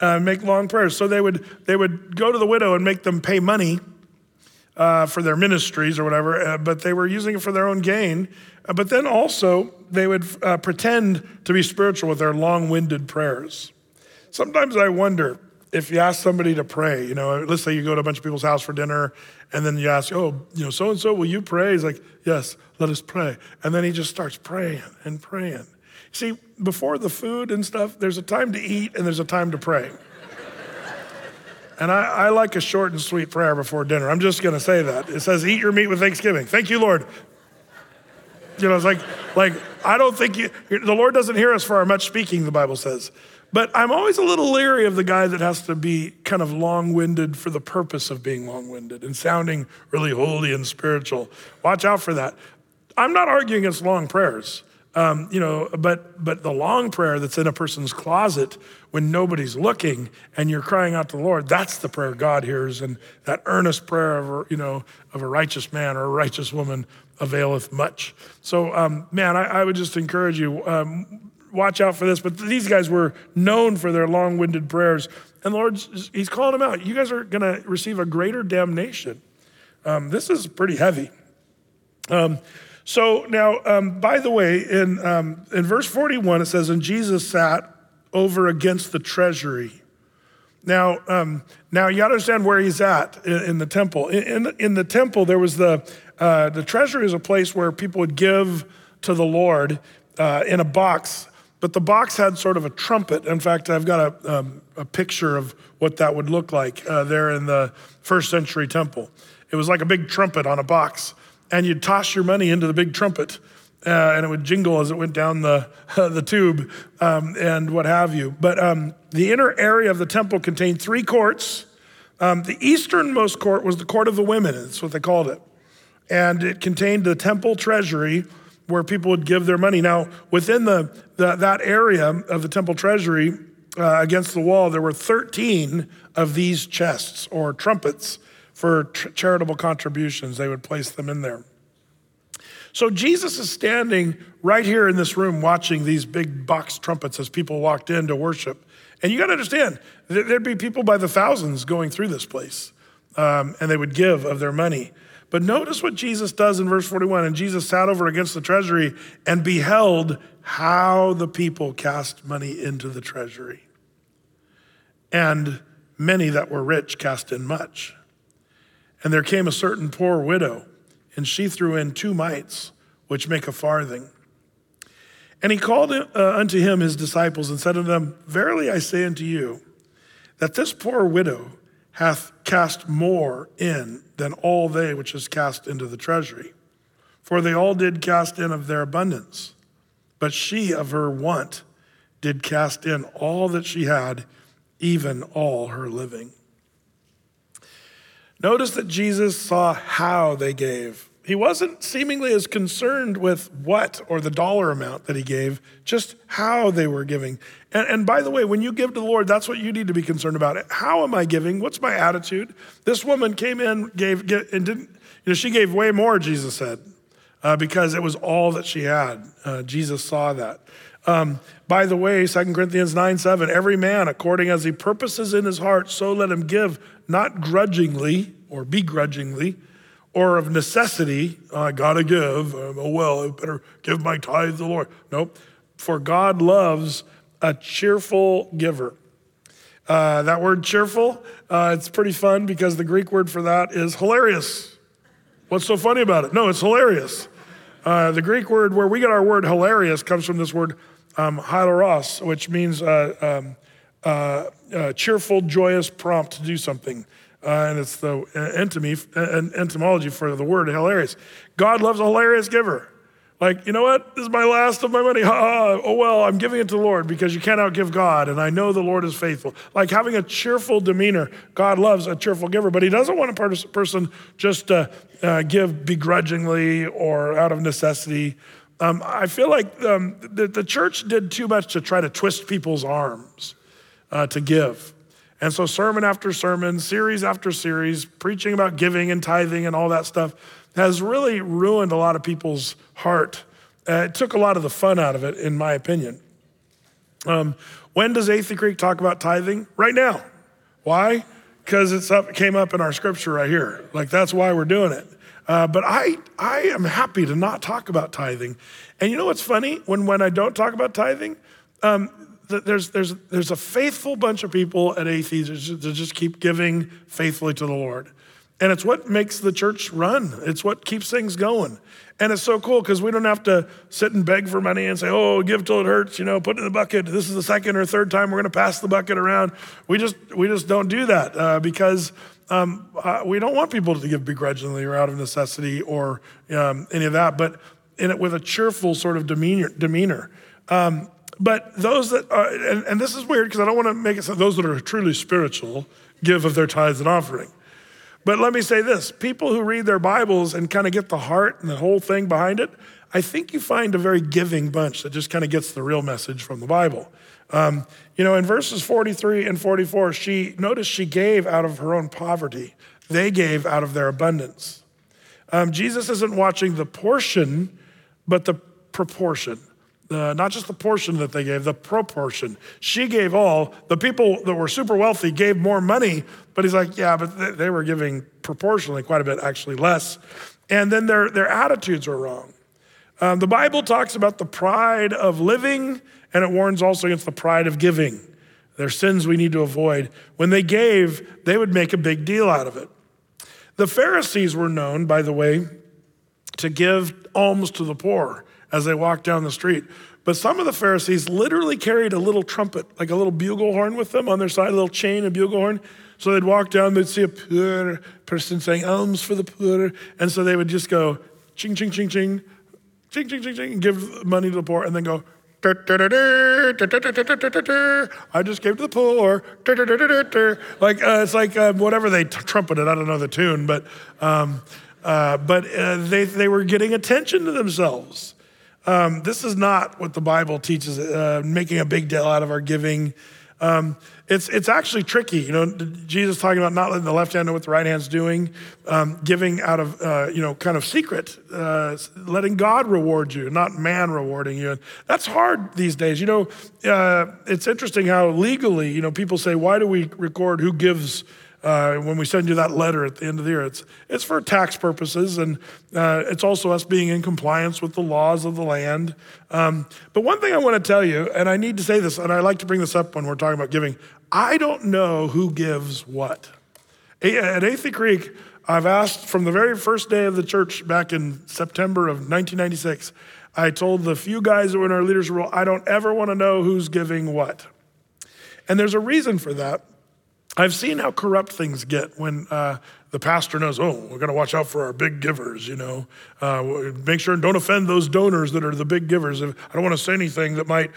S1: uh, make long prayers. So they would, they would go to the widow and make them pay money uh, for their ministries or whatever, uh, but they were using it for their own gain. Uh, but then also, they would uh, pretend to be spiritual with their long winded prayers. Sometimes I wonder if you ask somebody to pray, you know, let's say you go to a bunch of people's house for dinner and then you ask, oh, you know, so and so, will you pray? He's like, yes, let us pray. And then he just starts praying and praying See, before the food and stuff, there's a time to eat and there's a time to pray. And I, I, like a short and sweet prayer before dinner. I'm just going to say that. It says, "Eat your meat with thanksgiving." Thank you, Lord. You know, it's like, like I don't think you, the Lord doesn't hear us for our much speaking. The Bible says, but I'm always a little leery of the guy that has to be kind of long-winded for the purpose of being long-winded and sounding really holy and spiritual. Watch out for that. I'm not arguing against long prayers. Um, you know, but but the long prayer that's in a person's closet when nobody's looking and you're crying out to the Lord, that's the prayer God hears, and that earnest prayer of you know of a righteous man or a righteous woman availeth much. So, um, man, I, I, would just encourage you. Um, watch out for this. But these guys were known for their long winded prayers. And Lord, He's calling them out. You guys are going to receive a greater damnation. Um, this is pretty heavy. Um, so now, um, by the way, in, um, in verse 41, it says, And Jesus sat over against the treasury. Now, um, now you understand where he's at in, in the temple. In, in, in, the temple, there was the, uh, the treasury is a place where people would give to the Lord uh, in a box, but the box had sort of a trumpet. In fact, I've got a, um, a picture of what that would look like uh, there in the first century temple. It was like a big trumpet on a box and you'd toss your money into the big trumpet. Uh, and it would jingle as it went down the, uh, the tube um, and what have you. But um, the inner area of the temple contained three courts. Um, the easternmost court was the court of the women, that's what they called it. And it contained the temple treasury where people would give their money. Now, within the, the that area of the temple treasury uh, against the wall, there were 13 of these chests or trumpets for tr- charitable contributions, they would place them in there. So Jesus is standing right here in this room watching these big box trumpets as people walked in to worship. And you got to understand, there'd be people by the thousands going through this place, um, and they would give of their money. But notice what Jesus does in verse 41. And Jesus sat over against the treasury and beheld how the people cast money into the treasury. And many that were rich cast in much. And there came a certain poor widow, and she threw in two mites, which make a farthing. And he called uh, unto him his disciples and said unto them, Verily I say unto you, that this poor widow hath cast more in than all they which is cast into the treasury. For they all did cast in of their abundance, but she of her want did cast in all that she had, even all her living. Notice that Jesus saw how they gave. He wasn't seemingly as concerned with what or the dollar amount that he gave, just how they were giving. And, and, by the way, when you give to the Lord, that's what you need to be concerned about. How am I giving? What's my attitude? This woman came in, gave, and didn't, you know, she gave way more, Jesus said, uh, because it was all that she had. Uh, Jesus saw that. Um, by the way, 2 Corinthians 9 7, every man according as he purposes in his heart, so let him give, not grudgingly or begrudgingly or of necessity. I uh, gotta give. Uh, oh, well, I better give my tithe to the Lord. Nope. For God loves a cheerful giver. Uh, that word cheerful, uh, it's pretty fun because the Greek word for that is hilarious. What's so funny about it? No, it's hilarious. Uh, the Greek word where we get our word hilarious comes from this word um, hilaros, which means uh, um, cheerful, joyous prompt to do something. Uh, and it's the uh, entomy, uh, entomology for the word hilarious. God loves a hilarious giver. Like, you know what? This is my last of my money. oh, well, I'm giving it to the Lord because you can't outgive God, and I know the Lord is faithful. Like having a cheerful demeanor. God loves a cheerful giver, but He doesn't want a person just to uh, uh, give begrudgingly or out of necessity. Um, I feel like um, the, the, church did too much to try to twist people's arms uh, to give. And so, sermon after sermon, series after series, preaching about giving and tithing and all that stuff has really ruined a lot of people's heart. Uh, it took a lot of the fun out of it, in my opinion. Um, when does Athey Creek talk about tithing? Right now. Why? Because it's up, came up in our scripture right here. Like that's why we're doing it. Uh, but I, I am happy to not talk about tithing. And you know what's funny? When, when I don't talk about tithing, um, there's, there's, there's a faithful bunch of people at Athey's that just keep giving faithfully to the Lord. And it's what makes the church run. It's what keeps things going. And it's so cool because we don't have to sit and beg for money and say, oh, give till it hurts, you know, put it in the bucket. This is the second or third time we're going to pass the bucket around. We just, we just don't do that uh, because um, uh, we don't want people to give begrudgingly or out of necessity or um, any of that, but in it with a cheerful sort of demeanor. demeanor. Um, but those that are, and, and this is weird because I don't want to make it so those that are truly spiritual give of their tithes and offering. But let me say this people who read their Bibles and kind of get the heart and the whole thing behind it, I think you find a very giving bunch that just kind of gets the real message from the Bible. Um, you know, in verses 43 and 44, she noticed she gave out of her own poverty. They gave out of their abundance. Um, Jesus isn't watching the portion, but the proportion not just the portion that they gave, the proportion. She gave all. The people that were super wealthy gave more money, but he's like, yeah, but they were giving proportionally quite a bit, actually less. And then their, their attitudes were wrong. Um, the Bible talks about the pride of living, and it warns also against the pride of giving. Their sins we need to avoid. When they gave, they would make a big deal out of it. The Pharisees were known, by the way, to give alms to the poor as they walked down the street. But some of the Pharisees literally carried a little trumpet, like a little bugle horn with them on their side, a little chain a bugle horn. So they'd walk down, they'd see a poor person saying alms for the poor. And so they would just go ching, ching, ching, ching, ching, ching, ching, ching, give money to the poor, and then go, I just gave to the poor. Like uh, it's like uh, whatever they t- trumpeted. I don't know the tune, but um, uh, but they they were getting attention to themselves. Um, this is not what the Bible teaches, uh, making a big deal out of our giving. Um, it's, it's actually tricky. You know, Jesus talking about not letting the left hand know what the right hand's doing, um, giving out of, uh, you know, kind of secret, uh, letting God reward you, not man rewarding you. And that's hard these days. You know, uh, it's interesting how legally, you know, people say, why do we record who gives uh, when we send you that letter at the end of the year. It's, it's for tax purposes, and uh, it's also us being in compliance with the laws of the land. Um, but one thing I want to tell you, and I need to say this, and I like to bring this up when we're talking about giving I don't know who gives what. At Athey Creek, I've asked from the very first day of the church back in September of 1996. I told the few guys that were in our leaders' role, I don't ever want to know who's giving what. And there's a reason for that I've seen how corrupt things get when uh, the pastor knows, oh, we're going to watch out for our big givers, you know. Uh, make sure and don't offend those donors that are the big givers. I don't want to say anything that might,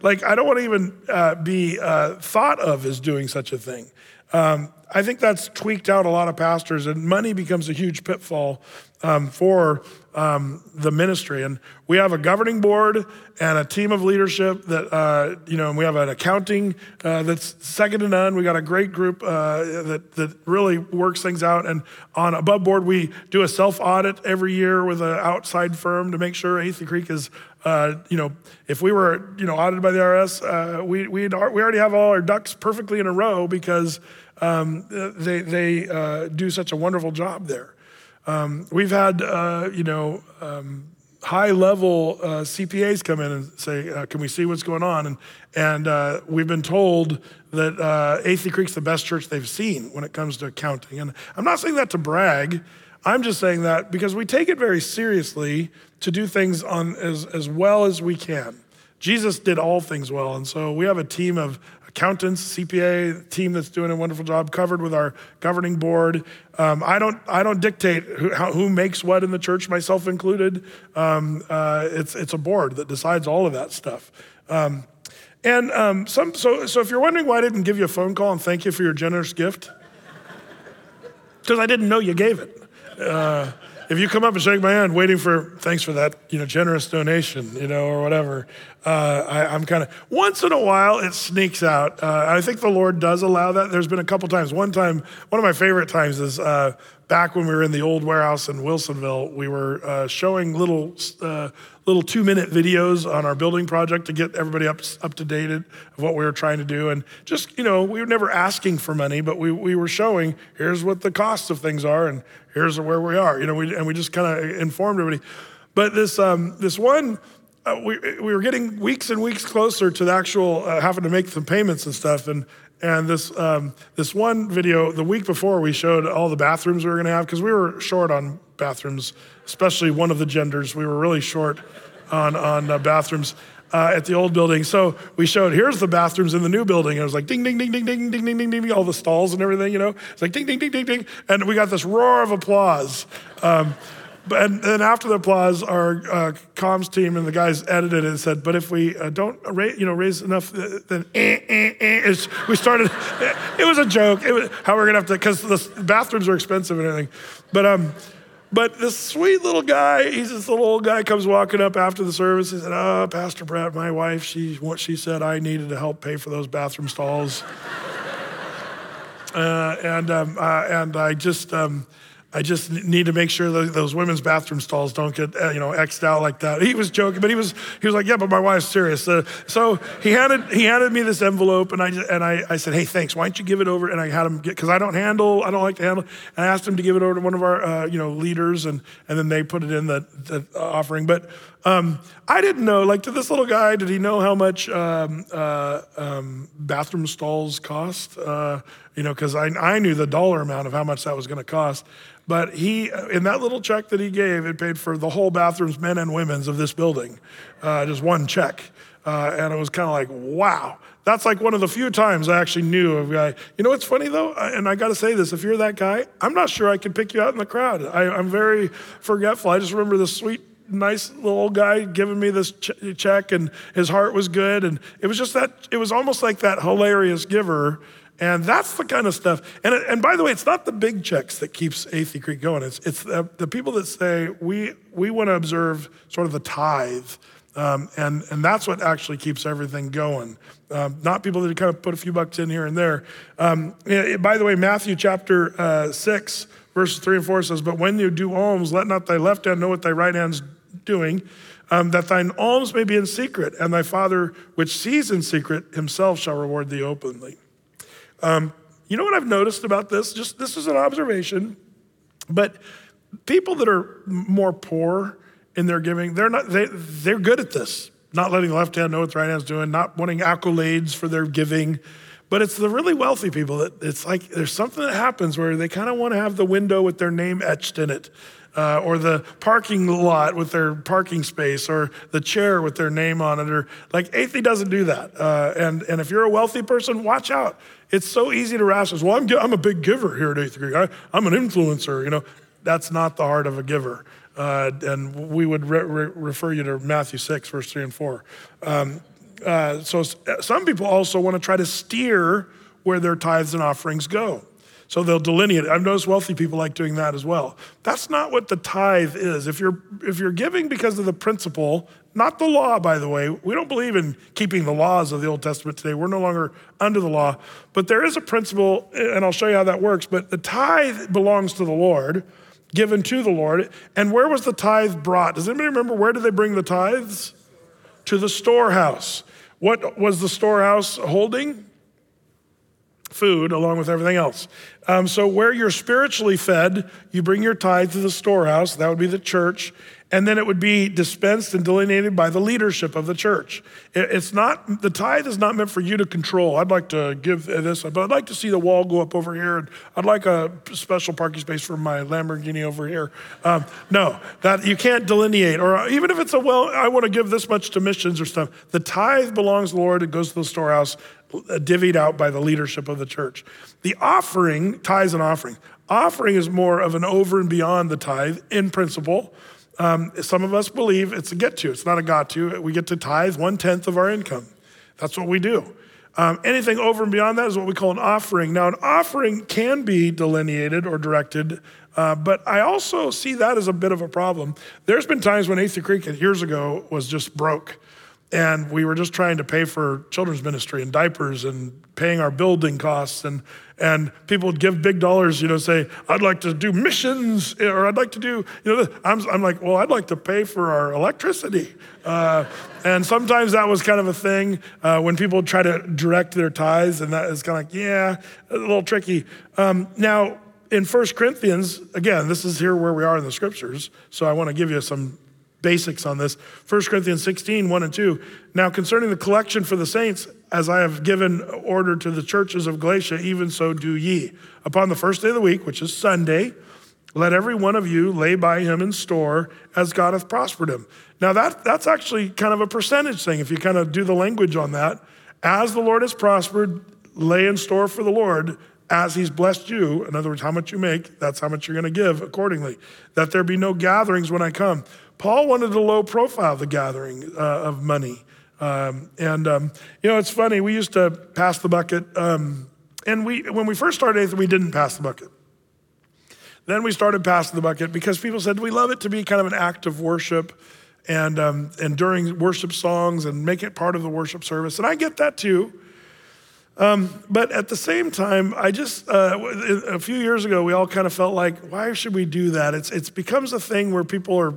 S1: like, I don't want to even uh, be uh, thought of as doing such a thing. Um, I think that's tweaked out a lot of pastors, and money becomes a huge pitfall um, for um, the ministry. And we have a governing board and a team of leadership that, uh, you know, and we have an accounting uh, that's second to none. We got a great group uh, that, that really works things out. And on above board, we do a self audit every year with an outside firm to make sure Athey Creek is. Uh, you know, if we were, you know, audited by the IRS, uh, we we we already have all our ducks perfectly in a row because um, they they uh, do such a wonderful job there. Um, we've had, uh, you know, um, high level uh, CPAs come in and say, uh, Can we see what's going on? And, and uh, we've been told that uh, Athey Creek's the best church they've seen when it comes to accounting. And I'm not saying that to brag. I'm just saying that because we take it very seriously to do things on as, as well as we can. Jesus did all things well. And so we have a team of, accountants, CPA team that's doing a wonderful job, covered with our governing board. Um, I, don't, I don't dictate who, how, who, makes what in the church, myself included. Um, uh, it's, it's a board that decides all of that stuff. Um, and um, some, so, so if you're wondering why I didn't give you a phone call and thank you for your generous gift, because I didn't know you gave it. Uh, if you come up and shake my hand, waiting for thanks for that, you know, generous donation, you know, or whatever, uh, I, am kind of once in a while it sneaks out. Uh, I think the Lord does allow that. There's been a couple times. One time, one of my favorite times is uh, back when we were in the old warehouse in Wilsonville, we were uh, showing little uh, little two minute videos on our building project to get everybody up up to date of what we were trying to do, and just you know we were never asking for money, but we we were showing here's what the cost of things are, and here's where we are, you know, we, and we just kind of informed everybody. But this um, this one. Uh, we, we were getting weeks and weeks closer to the actual uh, having to make some payments and stuff. And and this, um, this one video, the week before, we showed all the bathrooms we were going to have because we were short on bathrooms, especially one of the genders. We were really short on, on uh, bathrooms. Uh, at the old building. So we showed, here's the bathrooms in the new building. And it was like ding, ding, ding, ding, ding, ding, ding, ding, ding, all the stalls and everything, you know? It's like ding, ding, ding, ding, ding. And we got this roar of applause. Um, but and then after the applause, our uh, comms team and the guys edited it and said, "But if we uh, don't raise, you know, raise enough, uh, then eh, eh, eh. we started. it was a joke. It was how we're gonna have to because the bathrooms are expensive and everything. But um, but this sweet little guy, he's this little old guy, comes walking up after the service. He said, "Oh, Pastor Brett, my wife, she what she said I needed to help pay for those bathroom stalls." Uh, and um, uh, and I just. Um, I just need to make sure that those women's bathroom stalls don't get, uh, you know, xed out like that. He was joking, but he was, he was like, yeah, but my wife's serious. Uh, so he handed, he handed me this envelope and I, just, and I, I said, hey, thanks. Why don't you give it over? And I had him get, cause I don't handle, I don't like to handle. And I asked him to give it over to one of our, uh, you know, leaders and, and then they put it in the, the offering. But um, I didn't know, like, did this little guy, did he know how much um, uh, um, bathroom stalls cost? Uh, you know, because I, I knew the dollar amount of how much that was going to cost. But he, in that little check that he gave, it paid for the whole bathrooms, men and women's, of this building, uh, just one check. Uh, and it was kind of like, wow. That's like one of the few times I actually knew of a guy. You know what's funny though, and I got to say this: if you're that guy, I'm not sure I could pick you out in the crowd. I, I'm very forgetful. I just remember this sweet nice little guy giving me this ch- check and his heart was good and it was just that it was almost like that hilarious giver and that's the kind of stuff and, it, and by the way it's not the big checks that keeps Athey Creek going it's, it's the, the people that say we, we want to observe sort of the tithe um, and, and that's what actually keeps everything going. Um, not people that kind of put a few bucks in here and there. Um, it, by the way, Matthew chapter uh, 6, verses 3 and 4 says, But when you do alms, let not thy left hand know what thy right hand's doing, um, that thine alms may be in secret, and thy Father which sees in secret himself shall reward thee openly. Um, you know what I've noticed about this? Just this is an observation, but people that are more poor in their giving, they're not they they're good at this. Not letting the left hand know what the right hand's doing, not wanting accolades for their giving. But it's the really wealthy people that it's like there's something that happens where they kind of want to have the window with their name etched in it uh, or the parking lot with their parking space or the chair with their name on it or like Athey doesn't do that. Uh, and, and if you're a wealthy person, watch out. It's so easy to rationalize, well, I'm, I'm a big giver here at Athey Creek. I, am an influencer, you know. That's not the heart of a giver. Uh, and we would re- re- refer you to Matthew 6, verse 3 and 4. Um, uh, so some people also want to try to steer where their tithes and offerings go. So they'll delineate. I've noticed wealthy people like doing that as well. That's not what the tithe is. If you're if you're giving because of the principle, not the law, by the way, we don't believe in keeping the laws of the Old Testament today. We're no longer under the law. But there is a principle, and I'll show you how that works. But the tithe belongs to the Lord, given to the Lord. And where was the tithe brought? Does anybody remember where did they bring the tithes? To the storehouse. What was the storehouse holding? food along with everything else. Um, so, where you're spiritually fed, you bring your tithe to the storehouse, that would be the church, and then it would be dispensed and delineated by the leadership of the church. It, it's not, the tithe is not meant for you to control. I'd like to give this, but I'd like to see the wall go up over here, and I'd like a special parking space for my Lamborghini over here. Um, no, that you can't delineate, or even if it's a, well, I want to give this much to missions or stuff. The tithe belongs to the Lord, it goes to the storehouse uh, divvied out by the leadership of the church. The offering, tithes and offering. Offering is more of an over and beyond the tithe in principle. Um, some of us believe it's a get to, it's not a got to. We get to tithe one tenth of our income. That's what we do. Um, anything over and beyond that is what we call an offering. Now, an offering can be delineated or directed, uh, but I also see that as a bit of a problem. There's been times when Athey Creek years ago was just broke and we were just trying to pay for children's ministry and diapers and paying our building costs and and people would give big dollars you know say i'd like to do missions or i'd like to do you know i'm, I'm like well i'd like to pay for our electricity uh, and sometimes that was kind of a thing uh, when people try to direct their tithes and that is kind of like yeah a little tricky um, now in 1 corinthians again this is here where we are in the scriptures so i want to give you some basics on this. 1 Corinthians 16, 1 and 2. Now, concerning the collection for the saints, as I have given order to the churches of Galatia, even so do ye. Upon the first day of the week, which is Sunday, let every one of you lay by him in store as God hath prospered him. Now, that, that's actually kind of a percentage thing if you kind of do the language on that. As the Lord has prospered, lay in store for the Lord as he's blessed you. In other words, how much you make, that's how much you're going to give accordingly. That there be no gatherings when I come. Paul wanted to low profile the gathering uh, of money. Um, and, um, you know, it's funny, we used to pass the bucket. Um, and we, when we first started we didn't pass the bucket. Then we started passing the bucket because people said we love it to be kind of an act of worship and, um, and during worship songs and make it part of the worship service. And I get that too. Um, but at the same time, I just, uh, a few years ago, we all kind of felt like, why should we do that? It's, it becomes a thing where people are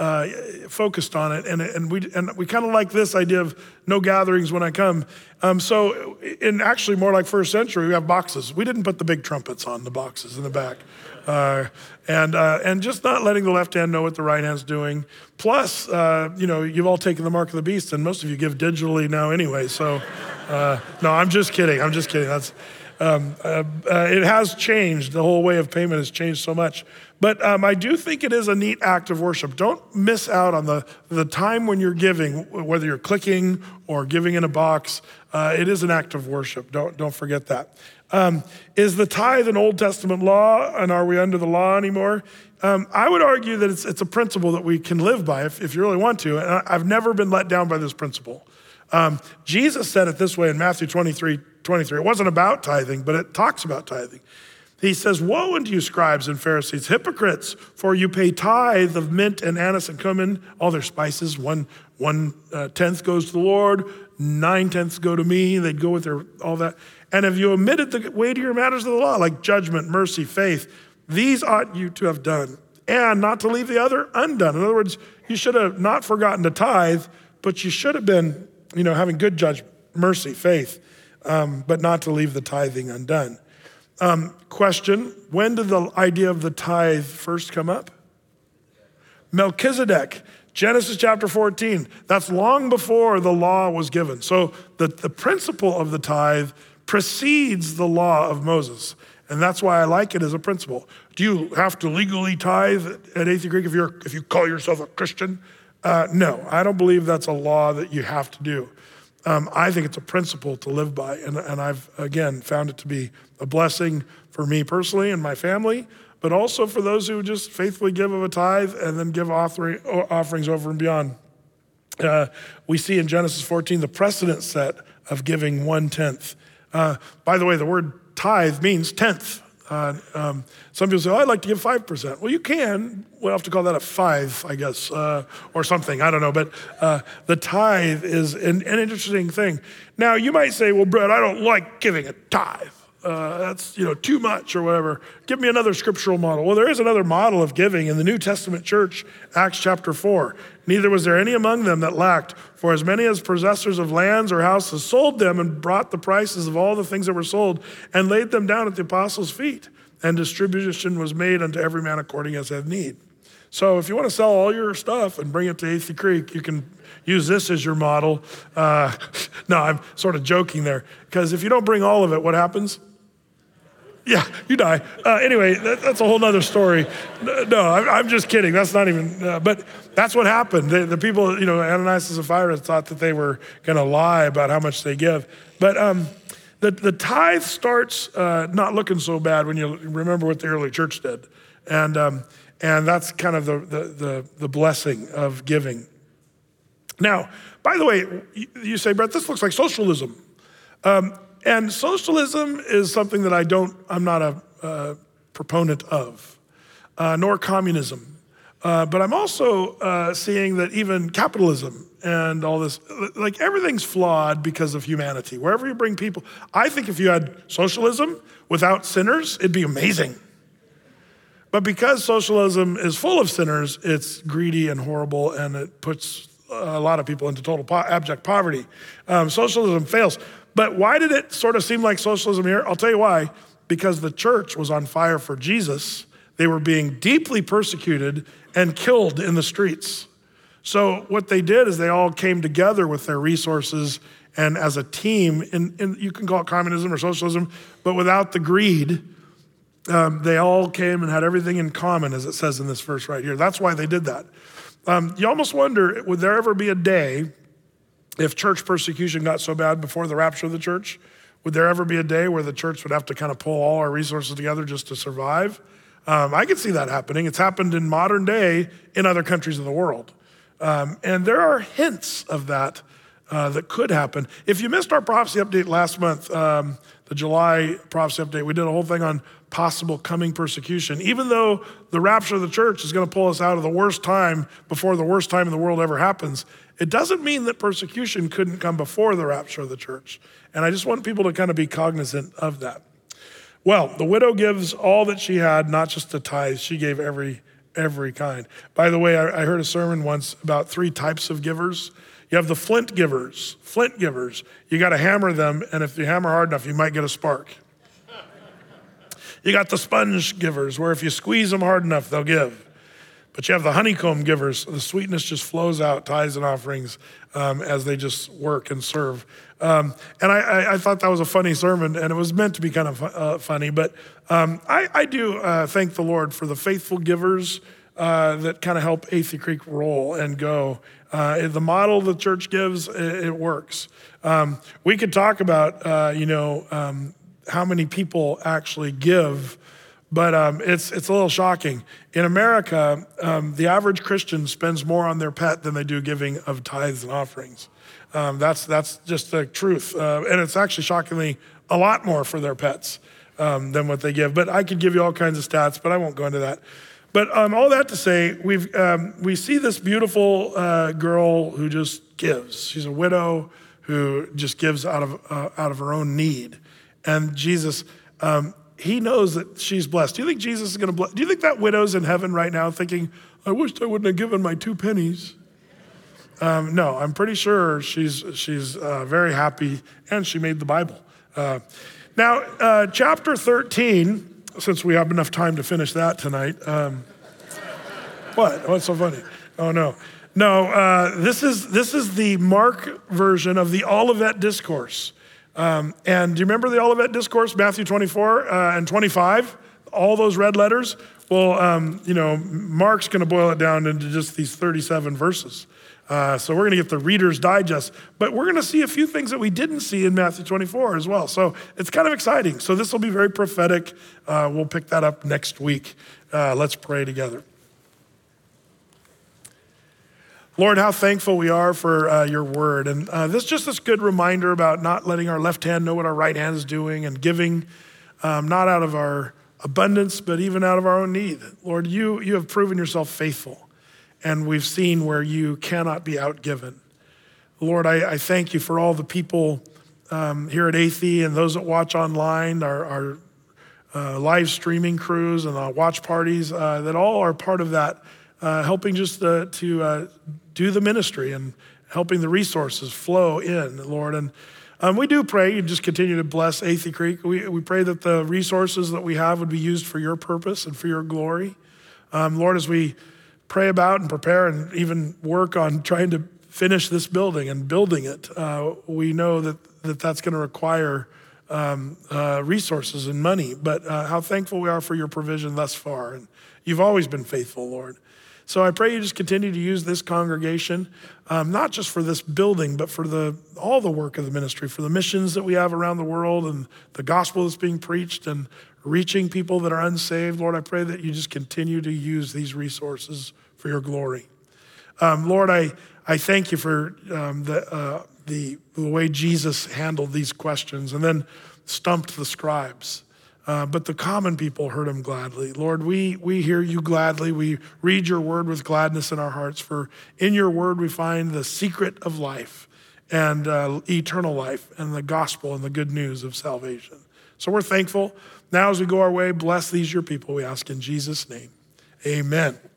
S1: uh, focused on it. And, and we, and we kind of like this idea of no gatherings when I come. Um, so, in actually more like first century, we have boxes. We didn't put the big trumpets on the boxes in the back. Uh, and, uh, and just not letting the left hand know what the right hand's doing. Plus, uh, you know, you've all taken the mark of the beast, and most of you give digitally now anyway. So, uh, no, I'm just kidding. I'm just kidding. That's, um, uh, it has changed. The whole way of payment has changed so much. But um, I do think it is a neat act of worship. Don't miss out on the, the time when you're giving, whether you're clicking or giving in a box. Uh, it is an act of worship. Don't, don't forget that. Um, is the tithe an Old Testament law, and are we under the law anymore? Um, I would argue that it's, it's a principle that we can live by if, if you really want to. And I've never been let down by this principle. Um, Jesus said it this way in Matthew 23 23. It wasn't about tithing, but it talks about tithing. He says, Woe unto you, scribes and Pharisees, hypocrites, for you pay tithe of mint and anise and cumin, all their spices. One, one uh, tenth goes to the Lord, nine tenths go to me. They'd go with their, all that. And if you omitted the weightier matters of the law, like judgment, mercy, faith, these ought you to have done, and not to leave the other undone. In other words, you should have not forgotten to tithe, but you should have been, you know, having good judgment, mercy, faith, um, but not to leave the tithing undone. Um, question When did the idea of the tithe first come up? Melchizedek, Genesis chapter 14. That's long before the law was given. So the, the principle of the tithe precedes the law of Moses. And that's why I like it as a principle. Do you have to legally tithe at Athey Creek if, you're, if you call yourself a Christian? Uh, no, I don't believe that's a law that you have to do. Um, I think it's a principle to live by. And, and I've, again, found it to be a blessing for me personally and my family, but also for those who just faithfully give of a tithe and then give offering, offerings over and beyond. Uh, we see in Genesis 14 the precedent set of giving one tenth. Uh, by the way, the word tithe means tenth. Uh, um, some people say, oh, I'd like to give 5%. Well, you can. We'll have to call that a five, I guess, uh, or something. I don't know. But uh, the tithe is an, an, interesting thing. Now, you might say, well, Brett, I don't like giving a tithe uh, that's you know too much or whatever. Give me another scriptural model. Well, there is another model of giving in the New Testament church, Acts chapter four. Neither was there any among them that lacked, for as many as possessors of lands or houses sold them and brought the prices of all the things that were sold and laid them down at the apostles' feet, and distribution was made unto every man according as had need. So if you want to sell all your stuff and bring it to Athey Creek, you can use this as your model. Uh, no, I'm sort of joking there because if you don't bring all of it, what happens? yeah, you die. Uh, anyway, that, that's a whole other story. No, I'm, I'm, just kidding. That's not even, uh, but that's what happened. The, the, people, you know, Ananias and Sapphira thought that they were going to lie about how much they give. But um, the, the tithe starts uh, not looking so bad when you remember what the early church did. And, um, and that's kind of the, the, the, the blessing of giving. Now, by the way, you say, Brett, this looks like socialism. Um, and socialism is something that I don't, I'm not a uh, proponent of, uh, nor communism. Uh, but I'm also uh, seeing that even capitalism and all this, like everything's flawed because of humanity. Wherever you bring people, I think if you had socialism without sinners, it'd be amazing. But because socialism is full of sinners, it's greedy and horrible and it puts a lot of people into total po- abject poverty. Um, socialism fails. But why did it sort of seem like socialism here? I'll tell you why. Because the church was on fire for Jesus, they were being deeply persecuted and killed in the streets. So, what they did is they all came together with their resources and as a team, and, you can call it communism or socialism, but without the greed, um, they all came and had everything in common, as it says in this verse right here. That's why they did that. Um, you almost wonder would there ever be a day if church persecution got so bad before the rapture of the church, would there ever be a day where the church would have to kind of pull all our resources together just to survive? Um, I could see that happening. It's happened in modern day in other countries of the world. Um, and there are hints of that uh, that could happen. If you missed our prophecy update last month, um, the July Prophecy Update, we did a whole thing on possible coming persecution. Even though the rapture of the church is going to pull us out of the worst time before the worst time in the world ever happens, it doesn't mean that persecution couldn't come before the rapture of the church. And I just want people to kind of be cognizant of that. Well, the widow gives all that she had, not just the tithes, she gave every every kind. By the way, I, I heard a sermon once about three types of givers. You have the flint givers, flint givers. You got to hammer them, and if you hammer hard enough, you might get a spark. you got the sponge givers, where if you squeeze them hard enough, they'll give. But you have the honeycomb givers. The sweetness just flows out, tithes and offerings, um, as they just work and serve. Um, and I, I, I, thought that was a funny sermon, and it was meant to be kind of uh, funny. But um, I, I, do uh, thank the Lord for the faithful givers uh, that kind of help Athey Creek roll and go. Uh, the model the church gives, it, it works. Um, we could talk about, uh, you know, um, how many people actually give, but um, it's, it's a little shocking. In America, um, the average Christian spends more on their pet than they do giving of tithes and offerings. Um, that's, that's just the truth. Uh, and it's actually shockingly a lot more for their pets um, than what they give. But I could give you all kinds of stats, but I won't go into that. But um, all that to say, we've, um, we see this beautiful uh, girl who just gives. She's a widow who just gives out of, uh, out of her own need. And Jesus, um, he knows that she's blessed. Do you think Jesus is going to bless? Do you think that widow's in heaven right now thinking, I wished I wouldn't have given my two pennies? Um, no, I'm pretty sure she's, she's uh, very happy and she made the Bible. Uh, now, uh, chapter 13 since we have enough time to finish that tonight. Um, what? What's oh, so funny? Oh, no. No, uh, this, is, this is the Mark version of the Olivet Discourse. Um, and do you remember the Olivet Discourse, Matthew 24 uh, and 25? all those red letters? Well, um, you know, Mark's going to boil it down into just these 37 verses. Uh, so we're going to get the Reader's Digest, but we're going to see a few things that we didn't see in Matthew 24 as well. So it's kind of exciting. So this will be very prophetic. Uh, we'll pick that up next week. Uh, let's pray together. Lord, how thankful we are for uh, your word. And uh, this just this good reminder about not letting our left hand know what our right hand is doing and giving um, not out of our abundance, but even out of our own need. Lord, you, you have proven yourself faithful, and we've seen where you cannot be outgiven. Lord, I, I thank you for all the people um, here at Athey and those that watch online, our, our uh, live streaming crews and uh, watch parties uh, that all are part of that, uh, helping just to, to uh, do the ministry and helping the resources flow in, Lord. And um, we do pray and just continue to bless Athey Creek. We, we pray that the resources that we have would be used for your purpose and for your glory. Um, Lord, as we pray about and prepare and even work on trying to finish this building and building it, uh, we know that, that that's going to require um, uh, resources and money. But uh, how thankful we are for your provision thus far. And you've always been faithful, Lord. So I pray you just continue to use this congregation, um, not just for this building, but for the, all the work of the ministry, for the missions that we have around the world and the gospel that's being preached and reaching people that are unsaved. Lord, I pray that you just continue to use these resources for your glory. Um, Lord, I, I thank you for um, the, uh, the, the way Jesus handled these questions and then stumped the scribes. Uh, but the common people heard him gladly. Lord, we, we hear you gladly. We read your word with gladness in our hearts, for in your word we find the secret of life and uh, eternal life and the gospel and the good news of salvation. So we're thankful. Now, as we go our way, bless these your people, we ask in Jesus' name. Amen.